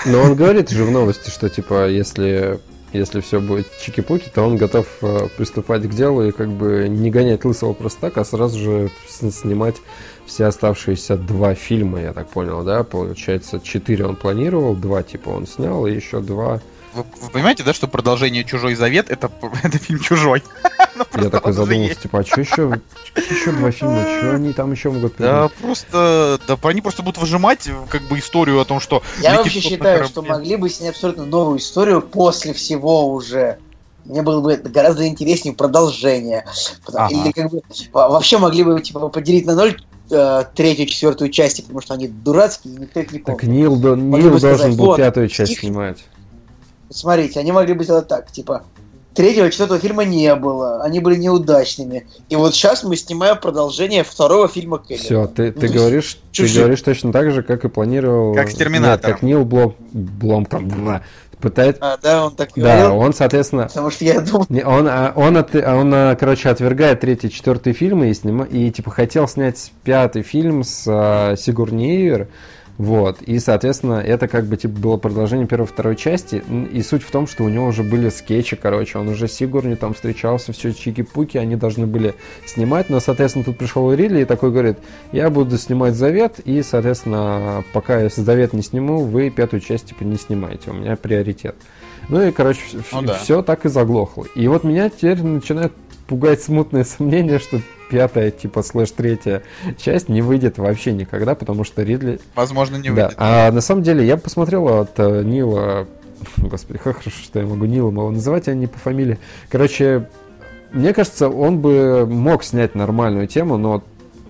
Но он говорит же в новости, что типа, если если все будет чики-пуки, то он готов э, приступать к делу и как бы не гонять лысого просто так, а сразу же снимать все оставшиеся два фильма, я так понял, да? Получается, четыре он планировал, два типа он снял, и еще два вы, вы понимаете, да, что продолжение Чужой Завет это, это фильм Чужой? Я такой задумался, типа, а что еще, еще два фильма, что они там еще могут Да, просто, да, они просто будут выжимать, как бы, историю о том, что... Я вообще считаю, что могли бы снять абсолютно новую историю после всего уже. Мне было бы гораздо интереснее продолжение. Ага. Или как бы вообще могли бы типа поделить на ноль э, третью, четвертую части, потому что они дурацкие, и никто их не помнит. Так Нил, Нил должен сказать, был вот, пятую часть их... снимать. Смотрите, они могли бы сделать так, типа, третьего, четвертого фильма не было, они были неудачными. И вот сейчас мы снимаем продолжение второго фильма Келли. Все, ты, ты, ну, говоришь, ты говоришь точно так же, как и планировал... Как с Терминатором. Нет, как Нил Блом, Блом там, пытает... А, да, он так говорил? Да, он, соответственно... Потому что я думал... Он, а, он, он, он, а, короче, отвергает третий, четвертый фильмы и, снима... и, типа, хотел снять пятый фильм с uh, Сигурни Ивер, Вот, и, соответственно, это как бы, типа, было продолжение первой второй части, и суть в том, что у него уже были скетчи, короче, он уже с Сигурни там встречался, все чики-пуки, они должны были снимать, но, соответственно, тут пришел Ридли и такой говорит, я буду снимать Завет, и, соответственно, пока я Завет не сниму, вы пятую часть, типа, не снимаете, у меня приоритет. Ну и, короче, ну, да. все так и заглохло. И вот меня теперь начинает пугать смутное сомнение, что пятая, типа, слэш третья часть не выйдет вообще никогда, потому что Ридли... Возможно, не выйдет. Да. А на самом деле я посмотрел от э, Нила... Господи, как хорошо, что я могу Нилом его называть, а не по фамилии. Короче, мне кажется, он бы мог снять нормальную тему, но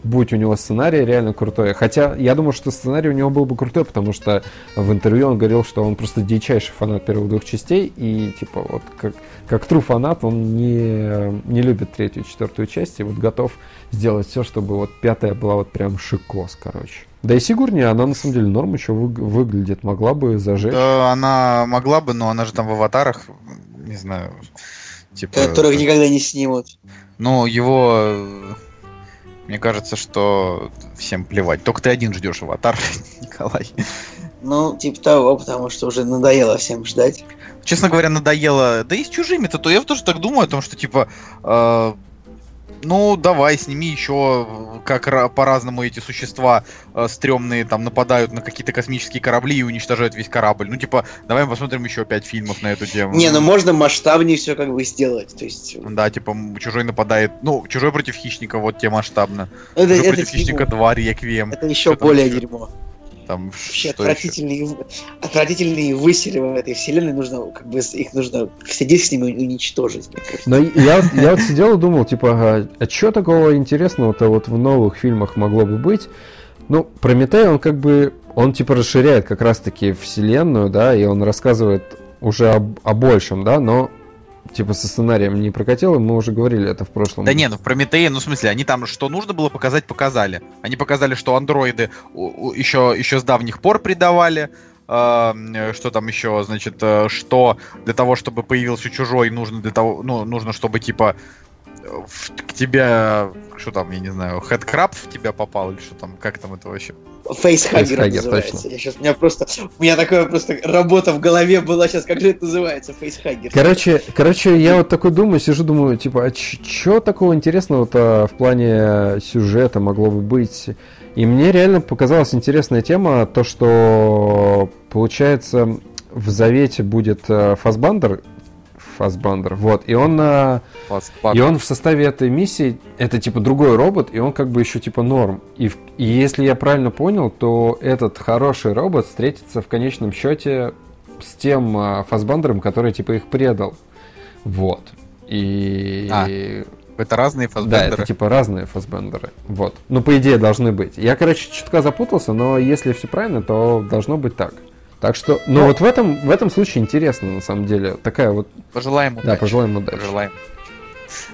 будь у него сценарий реально крутой. Хотя я думаю, что сценарий у него был бы крутой, потому что в интервью он говорил, что он просто дичайший фанат первых двух частей, и типа вот как, как true фанат он не, не любит третью и четвертую часть, и вот готов сделать все, чтобы вот пятая была вот прям шикос, короче. Да и Сигурни, она на самом деле норм еще вы, выглядит, могла бы зажечь. Да, она могла бы, но она же там в аватарах, не знаю, типа... Которых никогда не снимут. Ну, его мне кажется, что всем плевать. Только ты один ждешь аватар, Николай. Ну, типа того, потому что уже надоело всем ждать. Честно говоря, надоело. Да и с чужими-то, то я тоже так думаю о том, что типа э, ну, давай, сними еще, как по-разному эти существа э, стрёмные там нападают на какие-то космические корабли и уничтожают весь корабль. Ну, типа, давай посмотрим еще пять фильмов на эту тему. Не, ну можно масштабнее все как бы сделать. То есть... Да, типа, чужой нападает. Ну, чужой против хищника, вот те масштабно. Это, чужой это против хищника 2, Реквием. Это еще более дерьмо. Там Вообще отвратительные, еще? отвратительные высели в этой вселенной, нужно, как бы, их нужно действия с ними уничтожить. Но я, я вот сидел и думал, типа, а, а что такого интересного-то вот в новых фильмах могло бы быть? Ну, Прометей, он как бы, он типа расширяет как раз-таки вселенную, да, и он рассказывает уже об, о большем, да, но типа со сценарием не прокатило, мы уже говорили это в прошлом. Да не, ну в Прометее, ну в смысле, они там что нужно было показать, показали. Они показали, что андроиды еще, еще с давних пор предавали, э, что там еще, значит, э, что для того, чтобы появился чужой, нужно для того, ну, нужно, чтобы типа в, к тебе, что там, я не знаю, headcrab в тебя попал или что там, как там это вообще? Facehugger называется. Точно. Я сейчас, у меня просто, у меня такая просто работа в голове была сейчас, как же это называется, facehugger. Короче, короче, я вот такой думаю, сижу, думаю, типа, а что такого интересного-то в плане сюжета могло бы быть? И мне реально показалась интересная тема, то, что, получается, в Завете будет э, Фасбандер, Фасбандер. Вот. И он, на... и он в составе этой миссии, это типа другой робот, и он как бы еще типа норм. И, в... и если я правильно понял, то этот хороший робот встретится в конечном счете с тем uh, Фасбандером, который типа их предал. Вот. И... А. Это разные фасбендеры? Да, это типа разные фасбендеры. Вот. Ну, по идее, должны быть. Я, короче, чутка запутался, но если все правильно, то должно быть так. Так что, ну Но... вот в этом, в этом случае интересно, на самом деле. Такая вот... Пожелаем удачи. Да, пожелаем удачи. Пожелаем.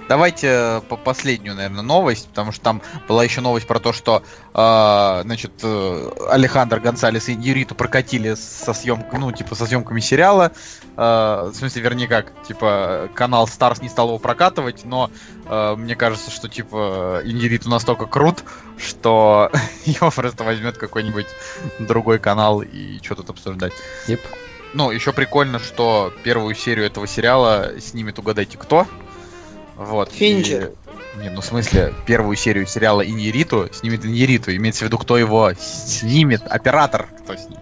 Давайте э, по последнюю, наверное, новость, потому что там была еще новость про то, что, э, значит, э, Алехандро Гонсалес и Юриту прокатили со съемкой, ну, типа, со съемками сериала. Э, в смысле, вернее, как, типа, канал Stars не стал его прокатывать, но э, мне кажется, что, типа, Иньериту настолько крут, что его просто возьмет какой-нибудь другой канал и что тут обсуждать. Yep. Ну, еще прикольно, что первую серию этого сериала снимет «Угадайте кто», вот. Финчер. И... Не, ну в смысле, первую серию сериала Иньериту снимет Иньериту. Имеется в виду, кто его снимет, оператор, кто снимет.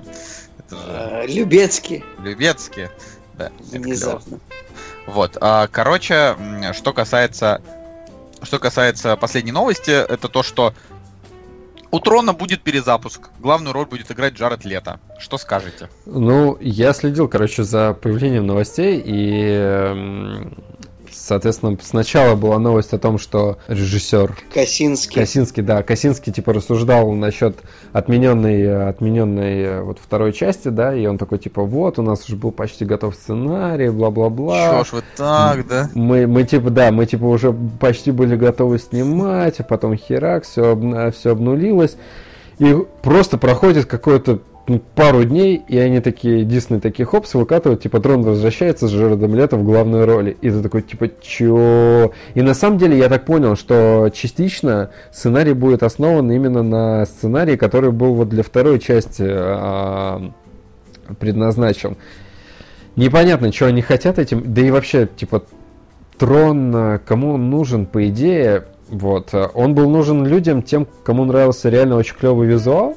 Это же... А, Любецкий. Любецкий, да. Внезапно. Вот, а, короче, что касается, что касается последней новости, это то, что у Трона будет перезапуск. Главную роль будет играть Джаред Лето. Что скажете? Ну, я следил, короче, за появлением новостей, и Соответственно, сначала была новость о том, что режиссер Косинский. Косинский, да, Косинский типа рассуждал насчет отмененной, отмененной э, вот второй части, да, и он такой типа, вот, у нас уже был почти готов сценарий, бла-бла-бла. Чё ж вы так, да? Мы, мы типа, да, мы типа уже почти были готовы снимать, а потом херак, все, все обнулилось. И просто проходит какое-то пару дней, и они такие, Дисней такие, хопс, выкатывают, типа, Трон возвращается с Джаредом Лето в главной роли. И ты такой, типа, чё? И на самом деле я так понял, что частично сценарий будет основан именно на сценарии, который был вот для второй части а, предназначен. Непонятно, что они хотят этим, да и вообще, типа, Трон, э, кому он нужен, по идее, вот, э, он был нужен людям, тем, кому нравился реально очень клевый визуал,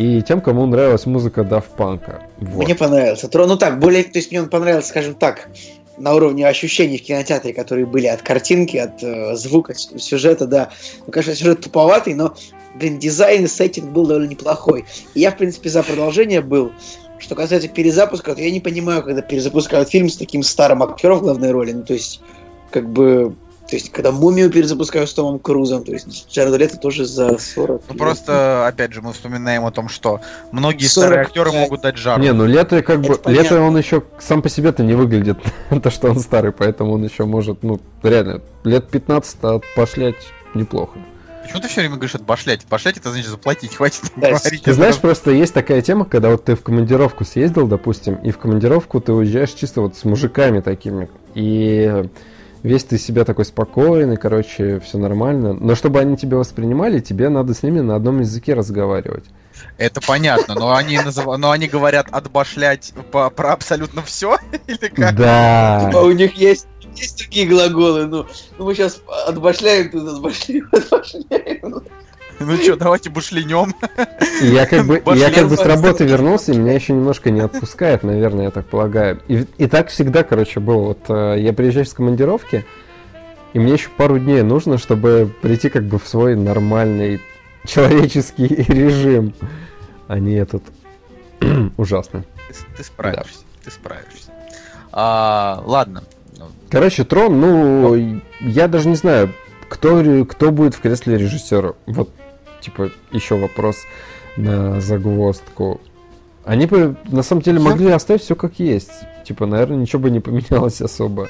и тем, кому нравилась музыка Daft Punk. Вот. Мне понравился. Ну так, более, то есть мне он понравился, скажем так, на уровне ощущений в кинотеатре, которые были от картинки, от э, звука, сюжета, да. Ну, конечно, сюжет туповатый, но, блин, дизайн и сеттинг был довольно неплохой. И я, в принципе, за продолжение был. Что касается перезапуска, то я не понимаю, когда перезапускают фильм с таким старым актером в главной роли. Ну, то есть, как бы, то есть, когда «Мумию» перезапускают с Томом Крузом, то есть Джаред Лето тоже за 40 Ну, просто, опять же, мы вспоминаем о том, что многие старые актеры могут дать жару. Не, ну Лето как бы... Это Лето он еще сам по себе-то не выглядит, то, что он старый, поэтому он еще может, ну, реально, лет 15 отпошлять неплохо. Почему ты все время говоришь отбашлять? Отбашлять это значит заплатить, хватит да, говорить. Ты знаешь, просто есть такая тема, когда вот ты в командировку съездил, допустим, и в командировку ты уезжаешь чисто вот с мужиками такими, и весь ты себя такой спокойный, короче, все нормально. Но чтобы они тебя воспринимали, тебе надо с ними на одном языке разговаривать. Это понятно, но они, назыв... но они говорят отбашлять по... про абсолютно все или как? Да. Типа у них есть есть такие глаголы, ну, ну мы сейчас отбашляем, тут отбашляем, отбашляем. Ну что, давайте бушлинем. Я как бы, я как бы с работы вернулся, и меня еще немножко не отпускает, наверное, я так полагаю. И, и так всегда, короче, было. Вот э, я приезжаю с командировки, и мне еще пару дней нужно, чтобы прийти как бы в свой нормальный человеческий режим, а не этот ужасный. Ты, ты справишься, да. ты справишься. А, ладно. Короче, Трон, ну, я даже не знаю, кто, кто будет в кресле режиссера. Вот типа, еще вопрос на загвоздку. Они бы, на самом деле, могли оставить все как есть. Типа, наверное, ничего бы не поменялось особо.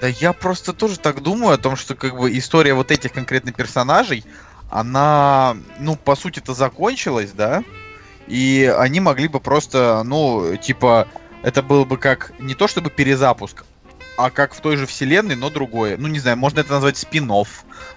Да я просто тоже так думаю о том, что как бы история вот этих конкретных персонажей, она, ну, по сути-то закончилась, да? И они могли бы просто, ну, типа, это был бы как не то чтобы перезапуск, а как в той же вселенной, но другое. Ну, не знаю, можно это назвать спин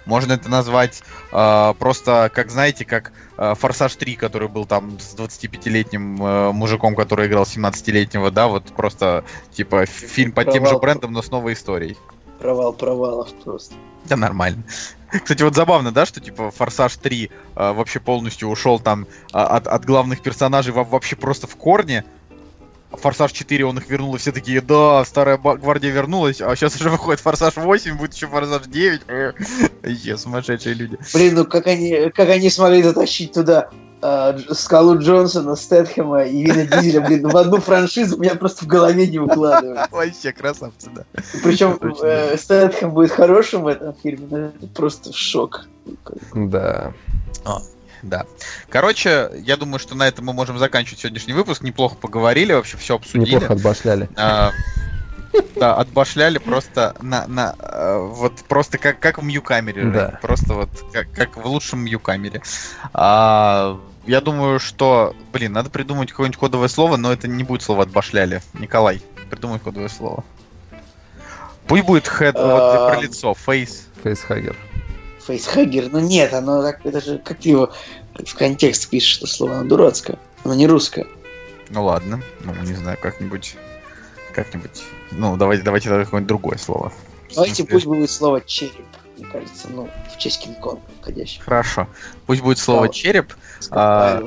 можно это назвать э, просто, как знаете, как э, Форсаж 3, который был там с 25-летним э, мужиком, который играл 17-летнего, да, вот просто, типа, фильм под тем же брендом, но с новой историей. Провал провалов просто. Да, нормально. Кстати, вот забавно, да, что типа Форсаж 3 э, вообще полностью ушел там э, от, от главных персонажей вообще просто в корне, Форсаж 4 он их вернул, и все такие, да, старая гвардия вернулась, а сейчас уже выходит Форсаж 8, будет еще Форсаж 9. Е, сумасшедшие люди. Блин, ну как они, как они смогли затащить туда э, Скалу Джонсона, Стэтхэма и Вина Дизеля, блин, в одну франшизу меня просто в голове не укладывают. Вообще красавцы, да. Причем э, Стэтхэм будет хорошим в этом фильме, это просто шок. Да. А, да. Короче, я думаю, что на этом мы можем заканчивать сегодняшний выпуск. Неплохо поговорили, вообще все обсудили. Неплохо отбашляли. А, да, отбашляли просто на, на э, вот просто как, как в Мью-камере. Да. Просто вот как, как в лучшем Мью-камере. А, я думаю, что, блин, надо придумать какое-нибудь кодовое слово, но это не будет слово отбашляли. Николай, придумай кодовое слово. Пусть будет head, вот про лицо, face. Facehugger facehugger, но нет, оно так, это же, как его в контекст пишет, что слово, оно дурацкое, оно не русское. Ну ладно, ну не знаю, как-нибудь, как-нибудь, ну давайте, давайте какое-нибудь другое слово. Давайте пусть будет слово череп, мне кажется, ну, в честь Кинг-Конга входящий. Хорошо, пусть будет слово да. череп. А,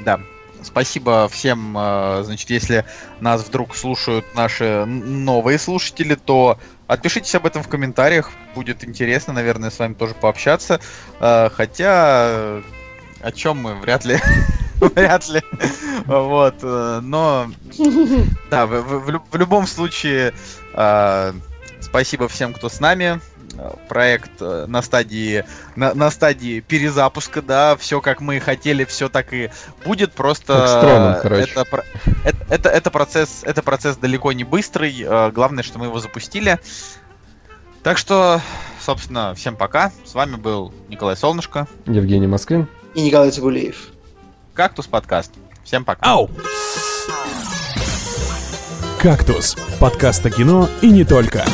да, Спасибо всем, а, значит, если нас вдруг слушают наши новые слушатели, то Отпишитесь об этом в комментариях, будет интересно, наверное, с вами тоже пообщаться. А, хотя о чем мы, вряд ли. Вряд ли. Вот. Э, но да, в, любом случае, э, спасибо всем, кто с нами. Проект э, на стадии на, на стадии перезапуска, да, все как мы хотели, все так и будет. Просто короче. Это, это, это, это процесс, это процесс далеко не быстрый. Э, главное, что мы его запустили. Так что, собственно, всем пока. С вами был Николай Солнышко. Евгений Москвин. И Николай Цигулеев. Кактус подкаст. Всем пока. Ау! «Кактус» — подкаст о кино и не только.